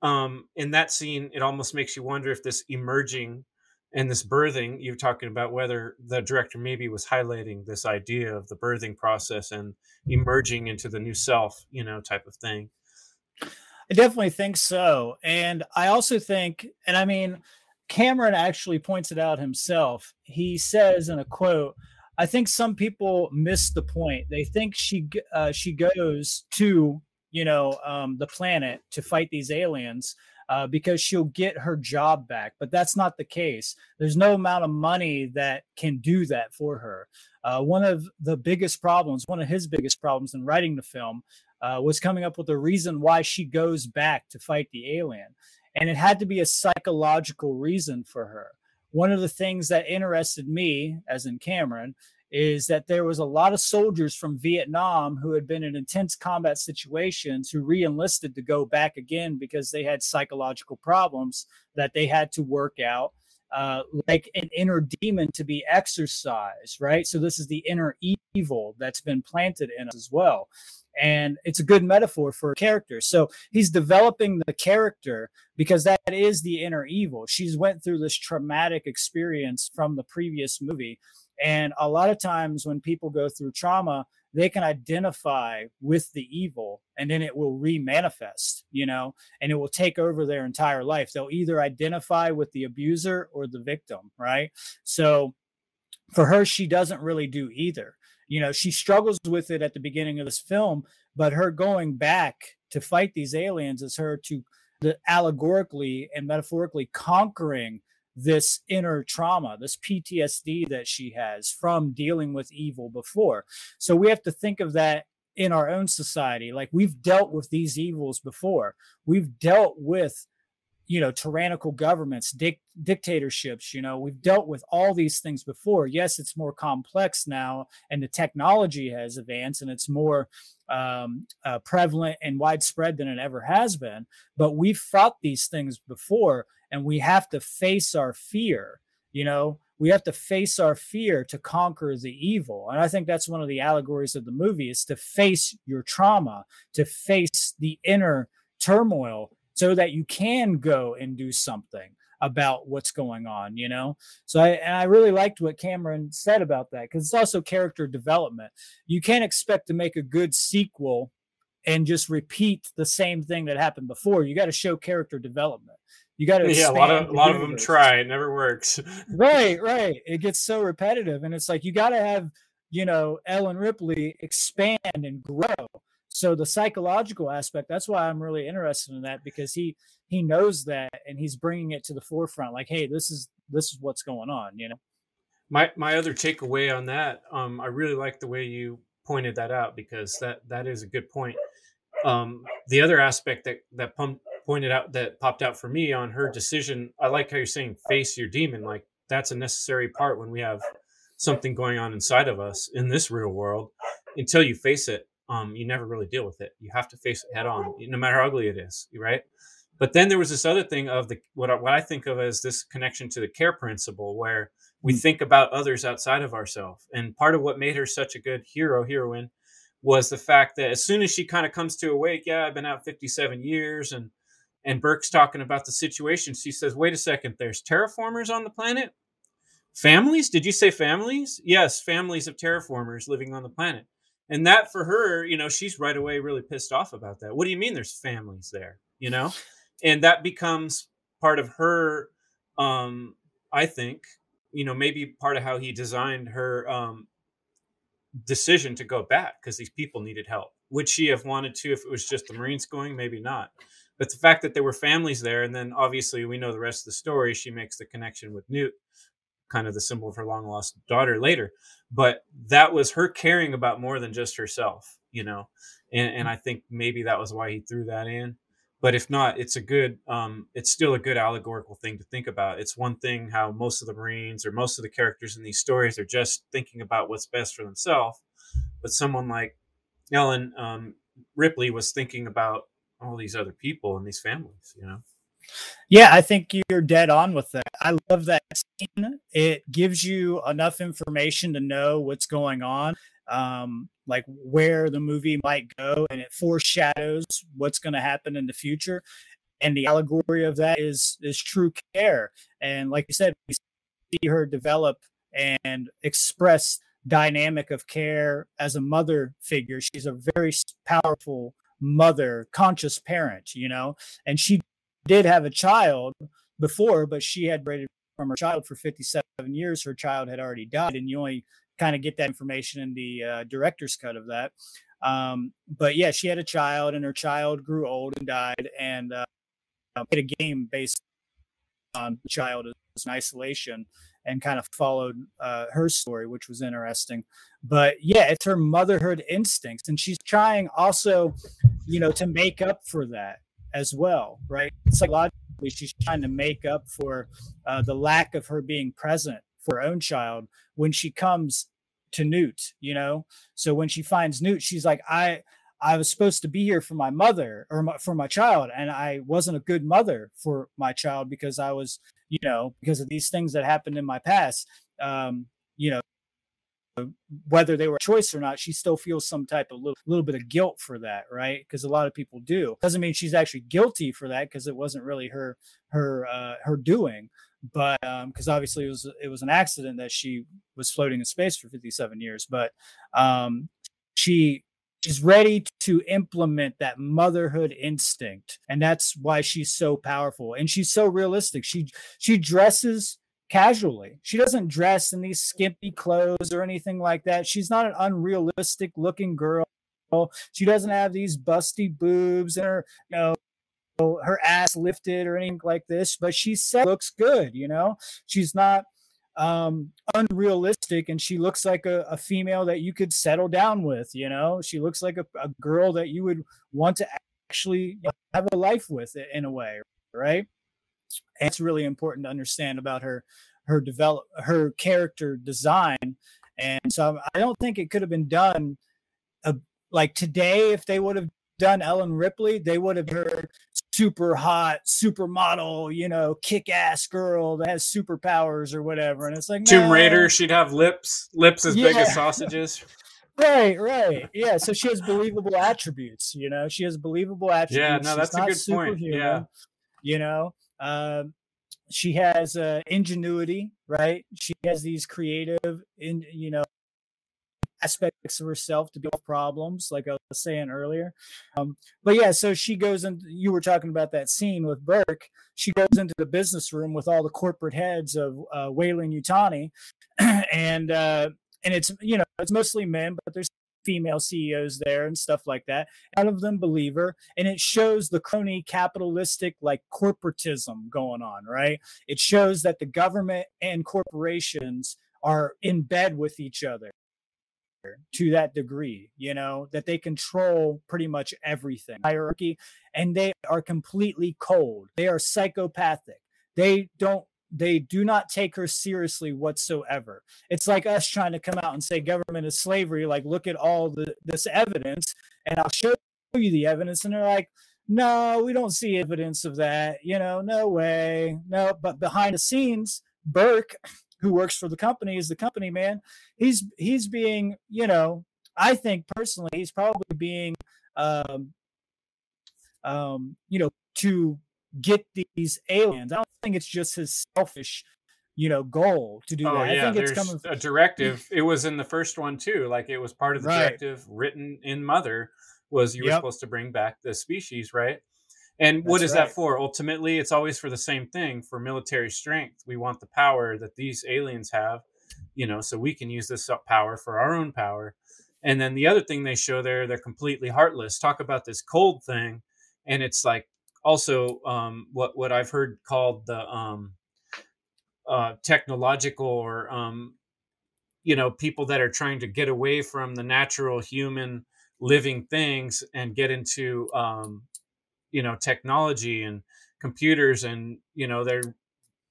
um, in that scene, it almost makes you wonder if this emerging and this birthing you're talking about whether the director maybe was highlighting this idea of the birthing process and emerging into the new self you know type of thing I definitely think so. And I also think, and I mean, Cameron actually points it out himself. He says in a quote, I think some people miss the point. They think she uh, she goes to you know um, the planet to fight these aliens uh, because she'll get her job back, but that's not the case. There's no amount of money that can do that for her. Uh, one of the biggest problems, one of his biggest problems in writing the film, uh, was coming up with a reason why she goes back to fight the alien. And it had to be a psychological reason for her. one of the things that interested me, as in Cameron, is that there was a lot of soldiers from Vietnam who had been in intense combat situations who re-enlisted to go back again because they had psychological problems that they had to work out uh, like an inner demon to be exercised right so this is the inner evil that's been planted in us as well and it's a good metaphor for a character so he's developing the character because that is the inner evil she's went through this traumatic experience from the previous movie and a lot of times when people go through trauma, they can identify with the evil and then it will re-manifest, you know, and it will take over their entire life. They'll either identify with the abuser or the victim, right? So for her, she doesn't really do either. You know, she struggles with it at the beginning of this film, but her going back to fight these aliens is her to the allegorically and metaphorically conquering this inner trauma, this PTSD that she has from dealing with evil before. So we have to think of that in our own society. Like we've dealt with these evils before. We've dealt with, you know, tyrannical governments, dic- dictatorships. You know, we've dealt with all these things before. Yes, it's more complex now, and the technology has advanced, and it's more um, uh, prevalent and widespread than it ever has been. But we've fought these things before, and we have to face our fear you know we have to face our fear to conquer the evil and i think that's one of the allegories of the movie is to face your trauma to face the inner turmoil so that you can go and do something about what's going on you know? So i and i really liked what cameron said about that because it's also character development. You can't expect to make a good sequel and just repeat the same thing that happened before. You got to show character development. You got to yeah a lot of a lot of them try. It never works. Right right. It gets so repetitive and it's like you got to have you know ellen ripley expand and grow so the psychological aspect that's why i'm really interested in that because he he knows that and he's bringing it to the forefront like hey this is this is what's going on you know my my other takeaway on that um i really like the way you pointed that out because that that is a good point um the other aspect that that pumped pointed out that popped out for me on her decision. I like how you're saying face your demon. Like that's a necessary part when we have something going on inside of us in this real world. Until you face it, um, you never really deal with it. You have to face it head on, no matter how ugly it is, right? But then there was this other thing of the what I, what I think of as this connection to the care principle, where we mm. think about others outside of ourselves. And part of what made her such a good hero heroine was the fact that as soon as she kind of comes to awake, yeah, I've been out 57 years and and Burke's talking about the situation. She says, wait a second, there's terraformers on the planet? Families? Did you say families? Yes, families of terraformers living on the planet. And that for her, you know, she's right away really pissed off about that. What do you mean there's families there? You know? And that becomes part of her, um, I think, you know, maybe part of how he designed her um, decision to go back because these people needed help. Would she have wanted to if it was just the Marines going? Maybe not. But the fact that there were families there, and then obviously we know the rest of the story, she makes the connection with Newt, kind of the symbol of her long lost daughter later. But that was her caring about more than just herself, you know. And, and I think maybe that was why he threw that in. But if not, it's a good, um, it's still a good allegorical thing to think about. It's one thing how most of the Marines or most of the characters in these stories are just thinking about what's best for themselves. But someone like Ellen um, Ripley was thinking about all these other people and these families, you know? Yeah, I think you're dead on with that. I love that scene. It gives you enough information to know what's going on, um, like where the movie might go, and it foreshadows what's going to happen in the future. And the allegory of that is is true care. And like you said, we see her develop and express dynamic of care as a mother figure. She's a very powerful mother, conscious parent, you know, and she did have a child before, but she had braided from her child for 57 years. Her child had already died, and you only kind of get that information in the uh, director's cut of that. Um, but yeah, she had a child, and her child grew old and died, and uh, made a game based on the child Alien Isolation and kind of followed uh, her story, which was interesting. But yeah, it's her motherhood instincts, and she's trying also, you know, to make up for that as well, right? Like she's trying to make up for uh, the lack of her being present for her own child when she comes to Newt, you know? So when she finds Newt, she's like, I, I was supposed to be here for my mother or my, for my child, and I wasn't a good mother for my child because I was, you know, because of these things that happened in my past. Um, whether they were a choice or not, she still feels some type of little, little bit of guilt for that, right? Because a lot of people do. Doesn't mean she's actually guilty for that because it wasn't really her her uh, her doing, but because um, obviously it was it was an accident that she was floating in space for 57 years. But um, she she's ready to implement that motherhood instinct, and that's why she's so powerful and she's so realistic. She she dresses casually. She doesn't dress in these skimpy clothes or anything like that. She's not an unrealistic looking girl. She doesn't have these busty boobs and her, you know, her ass lifted or anything like this, but she said looks good, you know. She's not um unrealistic and she looks like a, a female that you could settle down with, you know. She looks like a, a girl that you would want to actually have a life with in a way, right? And it's really important to understand about her her develop her character design. And so i don't think it could have been done uh, like today if they would have done ellen ripley they would have heard super hot supermodel you know kick-ass girl that has superpowers or whatever. And it's like tomb no. raider she'd have lips lips as yeah. big as sausages. Right right. Yeah so she has believable attributes you know? She has believable attributes yeah no that's She's a good point. Yeah. you know um, she has uh, ingenuity, right? She has these creative, in you know, aspects of herself to deal with problems, like I was saying earlier. Um, but yeah, so she goes and you were talking about that scene with Burke. She goes into the business room with all the corporate heads of uh, Weyland-Yutani, and uh, and it's you know it's mostly men, but there's female CEOs there and stuff like that. None of them believe her. And it shows the crony capitalistic like corporatism going on, right? It shows that the government and corporations are in bed with each other to that degree, you know, that they control pretty much everything hierarchy and they are completely cold. They are psychopathic. They don't they do not take her seriously whatsoever. It's like us trying to come out and say government is slavery. Like, look at all the this evidence, and I'll show you the evidence. And they're like, no, we don't see evidence of that. You know, no way, no. But behind the scenes, Burke, who works for the company, is the company man. He's he's being, you know, I think personally, he's probably being, um, um, you know, to get these aliens. I think it's just his selfish, you know, goal to do oh, that. Yeah, I think it's coming a directive. it was in the first one too. Like it was part of the right. directive written in Mother was you were supposed to bring back the species, right? And That's what is right. that for? Ultimately, it's always for the same thing for military strength. We want the power that these aliens have, you know, so we can use this power for our own power. And then the other thing they show there, they're completely heartless. Talk about this cold thing. And it's like also um, what what I've heard called the um, uh, technological or um, you know people that are trying to get away from the natural human living things and get into um, you know technology and computers and you know their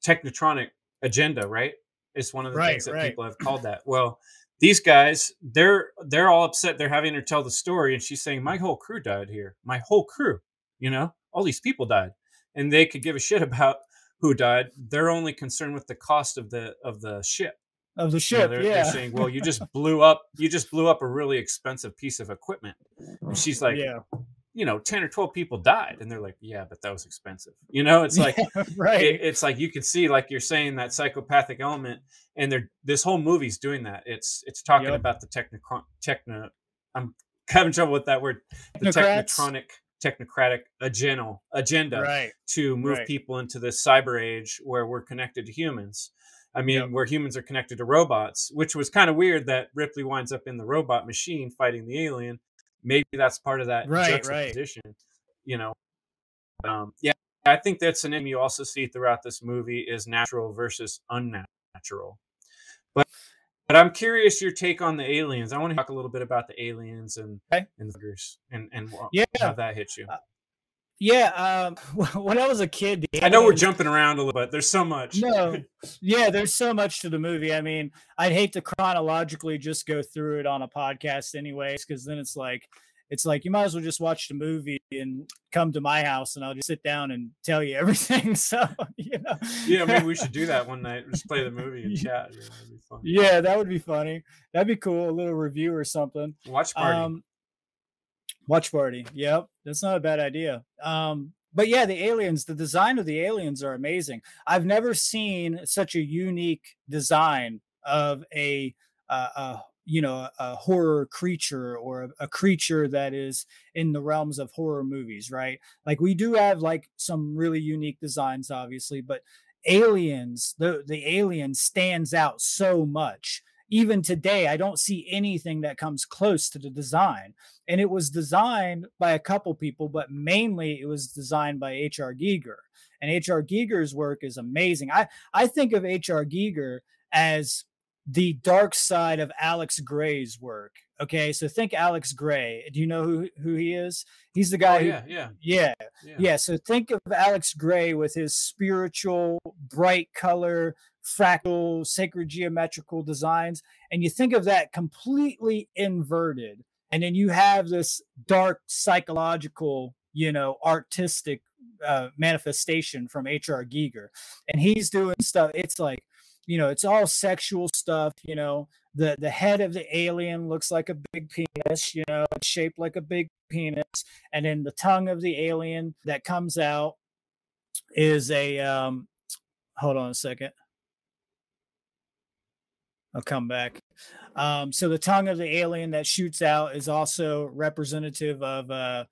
technotronic agenda right? It's one of the right, things that right. people have called that. Well these guys they're they're all upset. They're having her tell the story and she's saying my whole crew died here. My whole crew you know all these people died and they could give a shit about who died. They're only concerned with the cost of the of the ship. Of the ship you know, they're, yeah. they're saying well you just blew up you just blew up a really expensive piece of equipment. And she's like yeah. You know 10 or 12 people died. And they're like yeah but that was expensive. You know it's like yeah, right. it, it's like you can see like you're saying that psychopathic element and they're this whole movie's doing that. It's it's talking yep. about the techno techno i'm having trouble with that word the technotronic technocratic agenda agenda right. to move right. people into this cyber age where we're connected to humans. I mean, yep. where humans are connected to robots, which was kind of weird that Ripley winds up in the robot machine fighting the alien. Maybe that's part of that right, juxtaposition. Right. You know, um, yeah, I think that's an name you also see throughout this movie is natural versus unnatural. But but I'm curious your take on the aliens. I want to talk a little bit about the aliens and okay. and and and yeah. how that hits you. Uh, Yeah, um, when I was a kid, I know we're jumping around a little bit. There's so much. No, yeah, there's so much to the movie. I mean, I'd hate to chronologically just go through it on a podcast, anyways, because then it's like, it's like you might as well just watch the movie and come to my house, and I'll just sit down and tell you everything. So, you know, yeah, maybe we should do that one night. Just play the movie and chat. Yeah, yeah, that would be funny. That'd be cool. A little review or something. Watch party. Um, Watch party. Yep. That's not a bad idea. Um, but yeah, the aliens, the design of the aliens are amazing. I've never seen such a unique design of a, uh, a you know, a horror creature or a, a, creature that is in the realms of horror movies, right? Like we do have like some really unique designs, obviously, but aliens, the the alien stands out so much even today, I don't see anything that comes close to the design. And it was designed by a couple people, but mainly it was designed by H.R. Giger. And H.R. Giger's work is amazing. I, I think of H.R. Giger as the dark side of Alex Grey's work. Okay, so think Alex Grey. Do you know who who he is? He's the guy. Oh, yeah, who, yeah, yeah, yeah, yeah. So think of Alex Grey with his spiritual, bright color, fractal, sacred geometrical designs, and you think of that completely inverted, and then you have this dark psychological, you know, artistic uh, manifestation from H.R. Giger, and he's doing stuff. It's like, you know, it's all sexual stuff. You know, the the head of the alien looks like a big penis. You know, it's shaped like a big penis, and then the tongue of the alien that comes out is a um. Hold on a second. I'll come back. Um, so the tongue of the alien that shoots out is also representative of uh,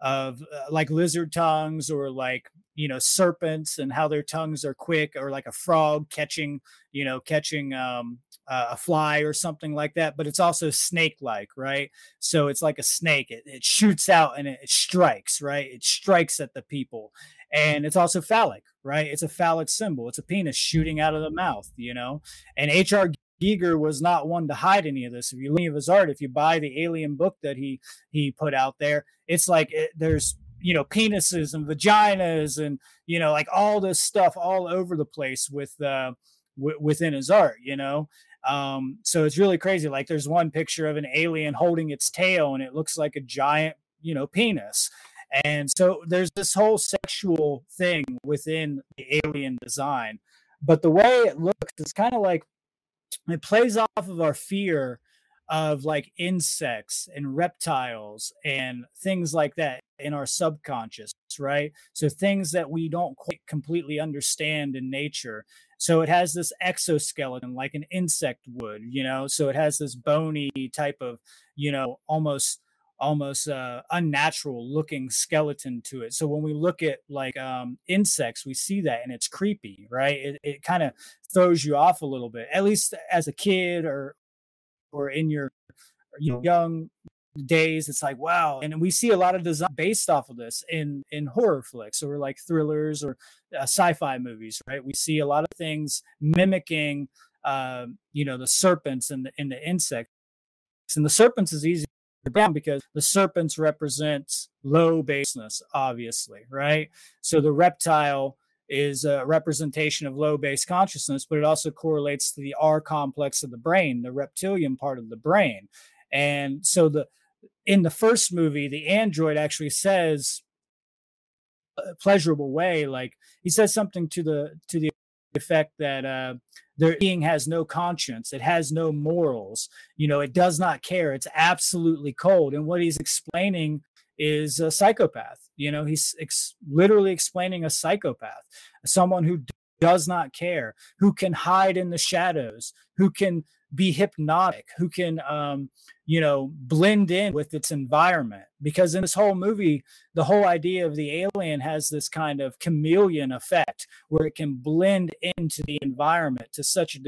of uh, like lizard tongues or like you know serpents and how their tongues are quick or like a frog catching you know catching um, a fly or something like that but it's also snake like right? So it's like a snake. It, it shoots out and it, it strikes right? It strikes at the people. And it's also phallic right? It's a phallic symbol. It's a penis shooting out of the mouth you know? And hr Giger was not one to hide any of this. If you look at his art, if you buy the Alien book that he he put out there, it's like it, there's you know penises and vaginas and you know like all this stuff all over the place with uh w- within his art. You know, um, so it's really crazy. Like there's one picture of an alien holding its tail and it looks like a giant you know penis. And so there's this whole sexual thing within the alien design. But the way it looks is kind of like it plays off of our fear of like insects and reptiles and things like that in our subconscious, right? So things that we don't quite completely understand in nature. So it has this exoskeleton like an insect would, you know. So it has this bony type of, you know, almost almost uh, unnatural looking skeleton to it. So when we look at like um, insects, we see that and it's creepy, right? It, it kind of throws you off a little bit, at least as a kid or or in your you know young days it's like wow and we see a lot of design based off of this in in horror flicks or like thrillers or uh, sci-fi movies right we see a lot of things mimicking uh, you know the serpents and the, and the insects and the serpents is easy down because the serpents represents low baseness, obviously, right? So the reptile is a representation of low base consciousness, but it also correlates to the R complex of the brain, the reptilian part of the brain. And so the in the first movie, the android actually says a pleasurable way, like he says something to the to the effect that uh, their being has no conscience it has no morals you know it does not care it's absolutely cold. And what he's explaining is a psychopath you know he's ex- literally explaining a psychopath someone who does not care who can hide in the shadows who can be hypnotic who can um, you know blend in with its environment. Because in this whole movie the whole idea of the alien has this kind of chameleon effect where it can blend into the environment to such a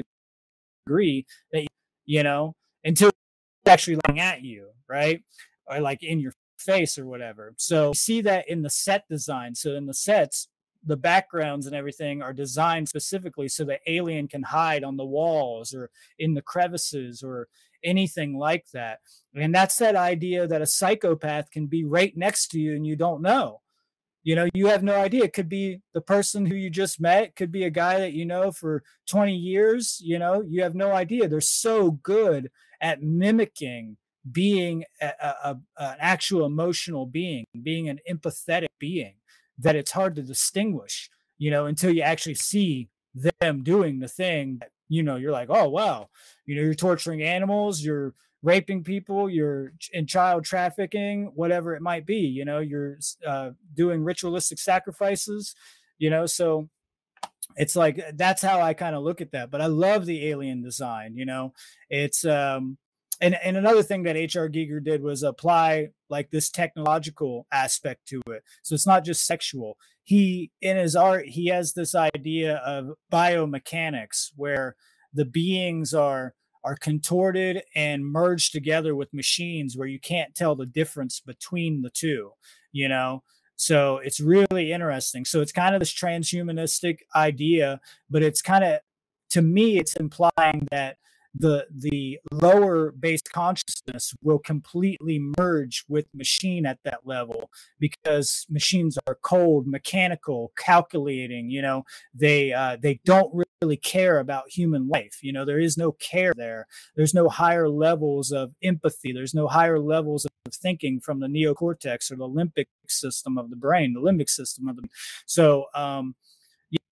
degree that you know until it's actually looking at you right? Or like in your face or whatever. So see that in the set design. So in the sets the backgrounds and everything are designed specifically so the alien can hide on the walls or in the crevices or anything like that. And that's that idea that a psychopath can be right next to you and you don't know. you know you have no idea it could be the person who you just met could be a guy that you know for 20 years you know you have no idea they're so good at mimicking being a, a, a, an actual emotional being being an empathetic being that it's hard to distinguish you know until you actually see them doing the thing that, you know you're like oh wow you know you're torturing animals you're raping people, you're in child trafficking, whatever it might be. You know, you're uh, doing ritualistic sacrifices. You know, so it's like that's how I kind of look at that. But I love the alien design. You know, it's um, and and another thing that H.R. Giger did was apply like this technological aspect to it. So it's not just sexual. He in his art he has this idea of biomechanics where the beings are are contorted and merged together with machines where you can't tell the difference between the two, you know? So it's really interesting. So it's kind of this transhumanistic idea, but it's kind of, to me, it's implying that the the lower based consciousness will completely merge with machine at that level because machines are cold mechanical calculating you know they uh, they don't really care about human life you know there is no care there. There's no higher levels of empathy. There's no higher levels of thinking from the neocortex or the limbic system of the brain the limbic system of the so um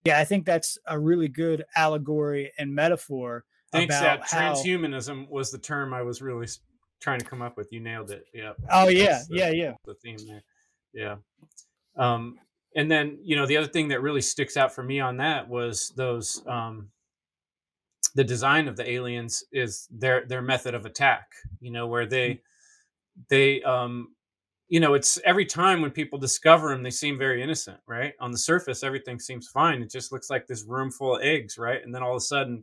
yeah i think that's a really good allegory and metaphor Thanks, that how... transhumanism was the term I was really trying to come up with. You nailed it. Yeah. Oh yeah, the, yeah, yeah. The theme there. Yeah. Um, and then you know the other thing that really sticks out for me on that was those um, the design of the aliens is their their method of attack. You know where they mm-hmm. they um, you know it's every time when people discover them they seem very innocent right on the surface everything seems fine it just looks like this room full of eggs right and then all of a sudden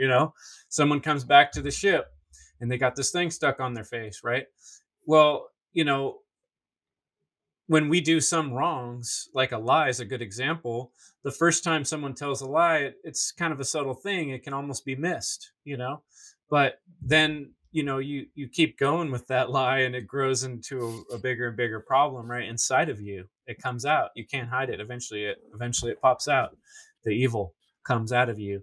you know? Someone comes back to the ship and they got this thing stuck on their face right? Well you know when we do some wrongs like a lie is a good example the first time someone tells a lie it, it's kind of a subtle thing. It can almost be missed you know? But then you know you you keep going with that lie and it grows into a, a, bigger and bigger problem right? Inside of you it comes out. You can't hide it. Eventually it eventually it pops out. The evil comes out of you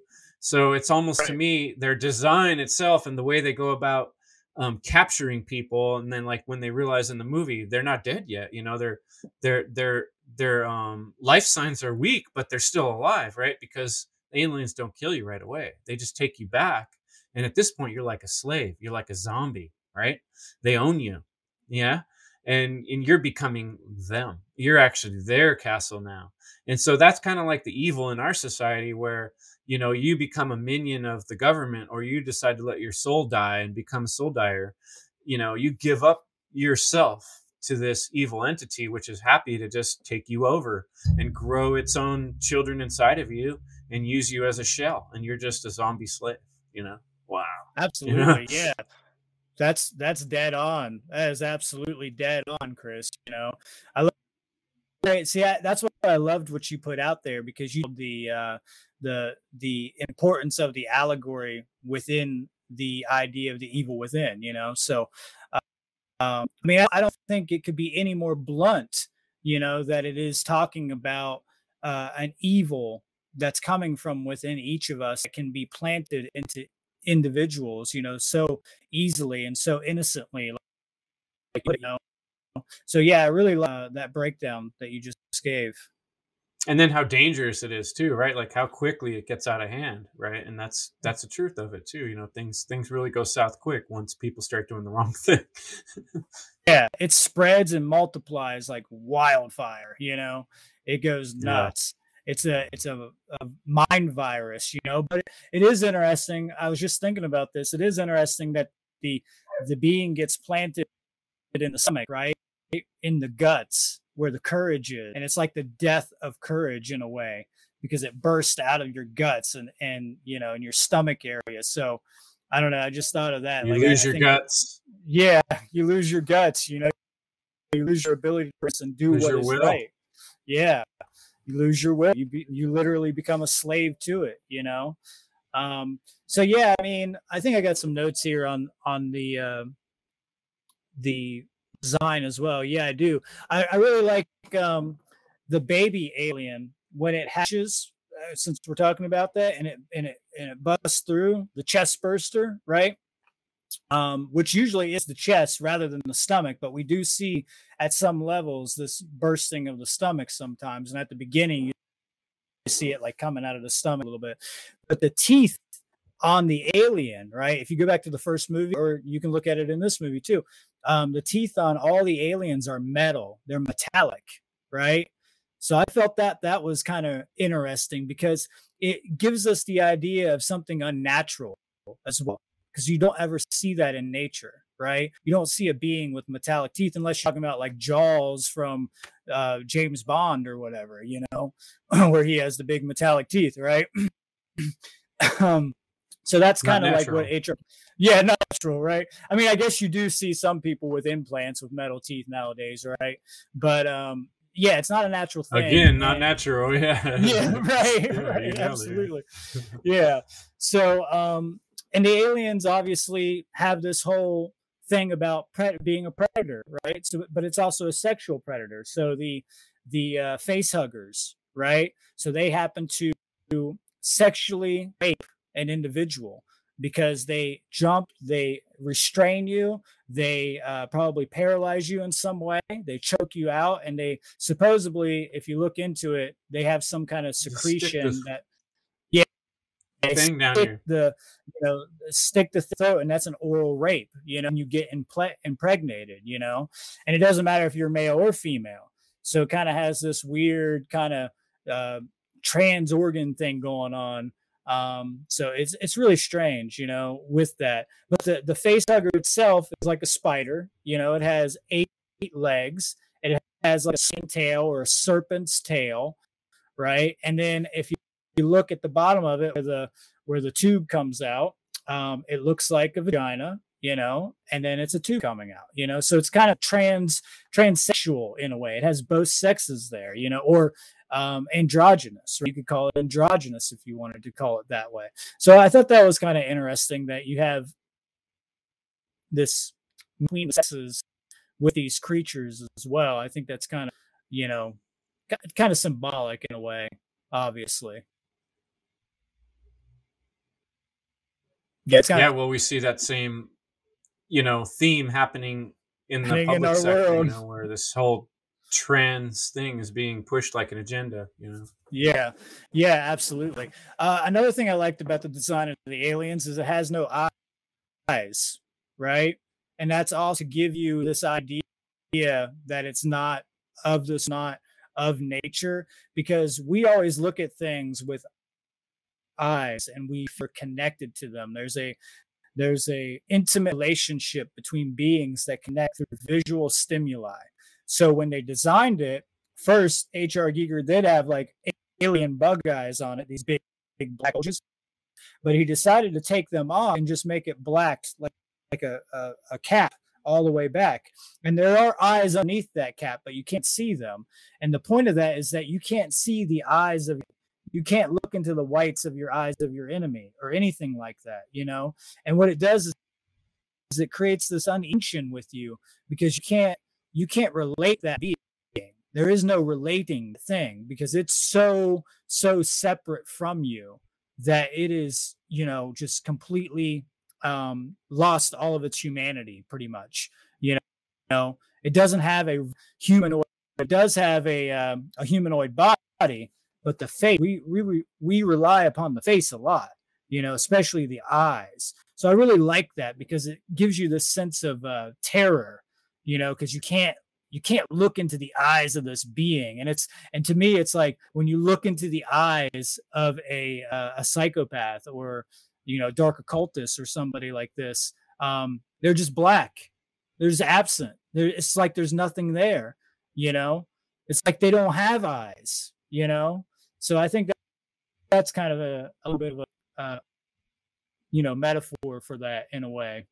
so it's almost right. to me their design itself and the way they go about um, capturing people, and then like when they realize in the movie they're not dead yet, you know, their their their their um, life signs are weak, but they're still alive, right? Because aliens don't kill you right away; they just take you back, and at this point you're like a slave, you're like a zombie, right? They own you, yeah, and and you're becoming them. You're actually their castle now, and so that's kind of like the evil in our society where you know you become a minion of the government or you decide to let your soul die and become a soul dyer you know you give up yourself to this evil entity which is happy to just take you over and grow its own children inside of you and use you as a shell and you're just a zombie slave you know? Wow. Absolutely you know? yeah. That's that's dead on. That is absolutely dead on chris you know? I love Great. See, I, that's what I loved what you put out there because you the uh, the the importance of the allegory within the idea of the evil within. You know, so uh, um, I mean, I, I, don't think it could be any more blunt. You know, that it is talking about uh, an evil that's coming from within each of us that can be planted into individuals. You know, so easily and so innocently. Like, you know, so yeah, I really love uh, that breakdown that you just gave. And then how dangerous it is too, right? Like how quickly it gets out of hand, right? And that's that's the truth of it too. You know, things things really go south quick once people start doing the wrong thing. yeah, it spreads and multiplies like wildfire. You know, it goes nuts. Yeah it's a it's a, a, mind virus you know but it is interesting i was just thinking about this it is interesting that the the being gets planted in the stomach right in the guts where the courage is. And it's like the death of courage in a way because it bursts out of your guts and and you know in your stomach area. So i don't know i just thought of that. You like, lose I, your guts. Yeah you lose your guts you know you lose your ability to do lose what is will. right. Yeah you lose your will. You be, you literally become a slave to it you know? Um so yeah i mean i think i got some notes here on on the uh the design as well. Yeah, I do. I, I really like um, the baby alien when it hatches uh, since we're talking about that and it and it and it busts through the chest burster right um, which usually is the chest rather than the stomach but we do see at some levels this bursting of the stomach sometimes and at the beginning you see it like coming out of the stomach a little bit but the teeth on the alien right if you go back to the first movie or you can look at it in this movie too um, the teeth on all the aliens are metal they're metallic right so I felt that that was kind of interesting because it gives us the idea of something unnatural as well, because you don't ever see that in nature, right? You don't see a being with metallic teeth unless you're talking about like Jaws from uh, James Bond or whatever, you know, where he has the big metallic teeth, right? um, so that's kind of like what HR. Yeah, natural, right? I mean, I guess you do see some people with implants with metal teeth nowadays, right? But um, yeah, it's not a natural thing. Again, not and, natural. Yeah. Yeah. Right. yeah, right. Absolutely. yeah. So, um, and the aliens obviously have this whole thing about pre- being a predator, right? So, but it's also a sexual predator. So the the uh, face huggers, right? So they happen to sexually rape an individual because they jump, they restrain you, they uh, probably paralyze you in some way, they choke you out, and they supposedly, if you look into it, they have some kind of secretion that, yeah, thing down here. the you know stick the throat, and that's an oral rape. You know, you get imple- impregnated. You know, and it doesn't matter if you're male or female. So it kind of has this weird kind of uh, trans organ thing going on um, so it's it's really strange, you know, with that. But the the face hugger itself is like a spider. You know, it has eight, eight legs. It has like a snake tail or a serpent's tail, right? And then if you, you look at the bottom of it, where the where the tube comes out, um, it looks like a vagina, you know, and then it's a tube coming out, you know. So it's kind of trans transsexual in a way. It has both sexes there, you know, or um, androgynous, or you could call it androgynous if you wanted to call it that way. So I thought that was kind of interesting that you have this between sexes with these creatures as well. I think that's kind of, you know, kind of symbolic in a way, obviously. Yeah, yeah. Well, we see that same, you know, theme happening in the public in sector, world. you know, where this whole trans thing is being pushed like an agenda you know? Yeah. Yeah absolutely. Uh, another thing i liked about the design of the aliens is it has no eyes right? And that's all to give you this idea that it's not of this not of nature because we always look at things with eyes and we are connected to them. There's a there's a intimate relationship between beings that connect through visual stimuli so when they designed it, first H.R. Giger did have like alien bug guys on it, these big, big black bulges, but he decided to take them off and just make it black, like like a, a, a cap all the way back. And there are eyes underneath that cap, but you can't see them. And the point of that is that you can't see the eyes of you can't look into the whites of your eyes of your enemy or anything like that, you know? And what it does is, is it creates this unction with you because you can't you can't relate that being. There is no relating thing because it's so, so separate from you that it is, you know, just completely um, lost all of its humanity pretty much. You know, it doesn't have a humanoid, it does have a, um, a humanoid body, but the face, we, we, we rely upon the face a lot, you know, especially the eyes. So I really like that because it gives you this sense of uh, terror you know, because you can't you can't look into the eyes of this being. And it's and to me it's like when you look into the eyes of a uh, a psychopath or you know dark occultist or somebody like this um they're just black. They're just absent. There it's like there's nothing there you know? It's like they don't have eyes you know? So i think that that's kind of a, a little bit of a uh, you know metaphor for that in a way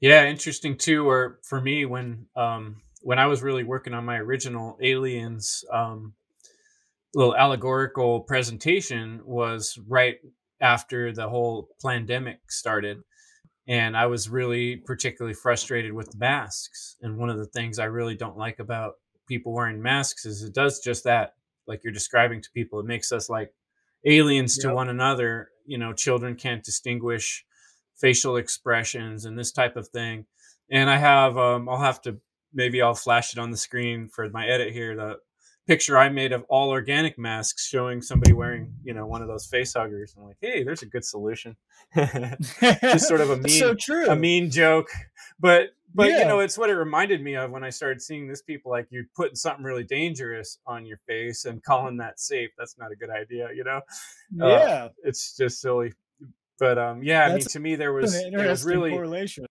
yeah, interesting too. Or for me, when um, when I was really working on my original Aliens um, little allegorical presentation was right after the whole pandemic started, and I was really particularly frustrated with the masks. And one of the things I really don't like about people wearing masks is it does just that, like you're describing to people. It makes us like aliens to one another. You know, children can't distinguish facial expressions and this type of thing. And I have, um, I'll have to maybe I'll flash it on the screen for my edit here. The picture I made of all organic masks showing somebody wearing, you know, one of those face huggers. I'm like, hey, there's a good solution. Just sort of a That's so mean, true. a mean joke, but but you know, it's what it reminded me of when I started seeing this. People like you're putting something really dangerous on your face and calling that safe. That's not a good idea, you know. uh, yeah, It's just silly. But um, yeah, I mean, to me, there was it was really correlation.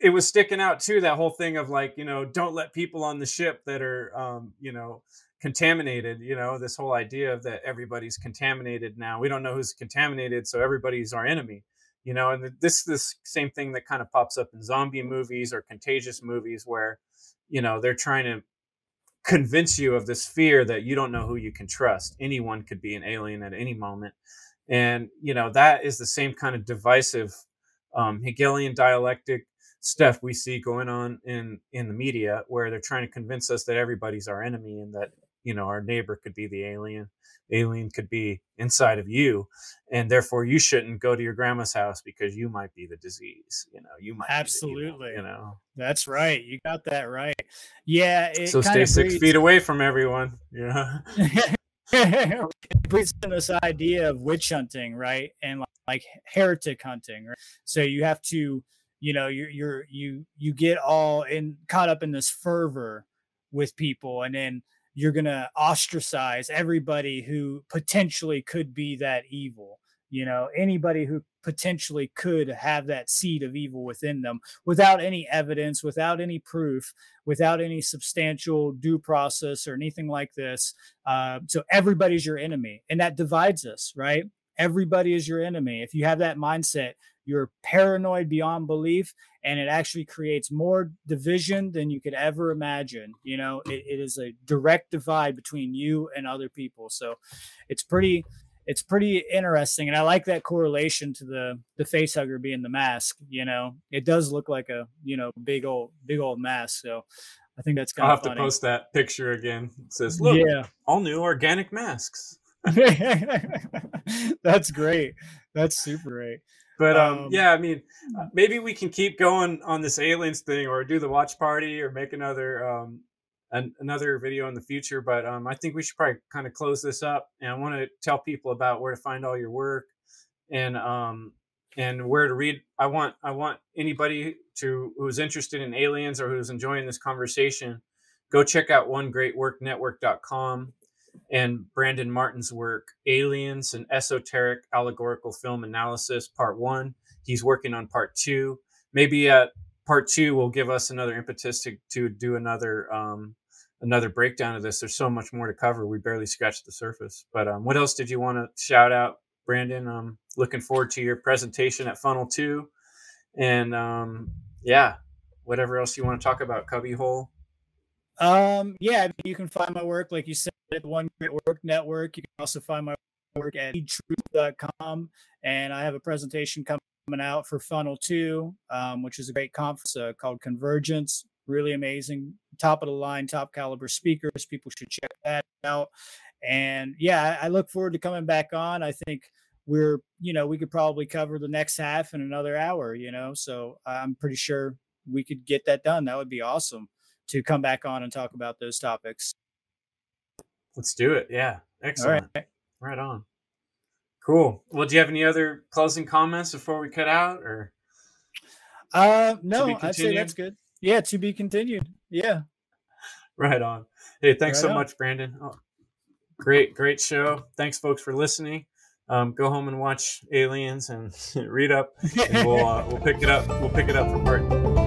it was sticking out too that whole thing of like you know don't let people on the ship that are um you know contaminated you know this whole idea of that everybody's contaminated now. We don't know who's contaminated so everybody's our enemy you know and this this same thing that kind of pops up in zombie movies or contagious movies where you know they're trying to convince you of this fear that you don't know who you can trust. Anyone could be an alien at any moment and you know that is the same kind of divisive um, hegelian dialectic stuff we see going on in in the media where they're trying to convince us that everybody's our enemy and that you know our neighbor could be the alien alien could be inside of you and therefore you shouldn't go to your grandma's house because you might be the disease you know you might be the evil, Absolutely. you know That's right. You got that right. Yeah. So stay six breeds- feet away from everyone you this idea of witch hunting, right? And like, like heretic hunting, right? So you have to, you know, you're you're you you get all in caught up in this fervor with people, and then you're gonna ostracize everybody who potentially could be that evil. You know, anybody who potentially could have that seed of evil within them without any evidence, without any proof, without any substantial due process or anything like this. Uh, so everybody's your enemy, and that divides us, right? Everybody is your enemy. If you have that mindset, you're paranoid beyond belief, and it actually creates more division than you could ever imagine. You know, it, it is a direct divide between you and other people. So it's pretty. It's pretty interesting, and I like that correlation to the the face hugger being the mask. You know, it does look like a you know big old big old mask. So I think that's kind i'll have to post that picture again it says look Yeah. all new organic masks That's great. That's super great. But um, Um, yeah, I mean, maybe we can keep going on this aliens thing, or do the watch party, or make another um, an, another video in the future. But um, I think we should probably kind of close this up, and I want to tell people about where to find all your work, and um, and where to read. I want I want anybody to who's interested in aliens or who's enjoying this conversation, go check out onegreatworknetwork.com and Brandon Martin's work, Aliens and Esoteric Allegorical Film Analysis, Part One. He's working on Part Two. Maybe at Part Two will give us another impetus to, to do another um, another breakdown of this. There's so much more to cover. We barely scratched the surface. But um, what else did you want to shout out, Brandon? Um, looking forward to your presentation at Funnel Two, and um, yeah, whatever else you want to talk about, Cubbyhole. Um, yeah, you can find my work, like you said, at the One Great Work Network. You can also find my work at truth.com. And I have a presentation coming out for Funnel 2, um, which is a great conference uh, called Convergence. Really amazing, top of the line, top caliber speakers. People should check that out. And yeah, I, I look forward to coming back on. I think we're, you know, we could probably cover the next half in another hour, you know, so I'm pretty sure we could get that done. That would be awesome to come back on and talk about those topics. Let's do it. Yeah, excellent. right. Right on. Cool. Well, do you have any other closing comments before we cut out, or Uh, no, I'd say that's good. Yeah, to be continued. Yeah. right on? Hey, thanks Right so on. much, Brandon. Oh, great, great show. Thanks, folks, for listening. Um, go home and watch Aliens and read up, and we'll uh, we'll pick it up. We'll pick it up for part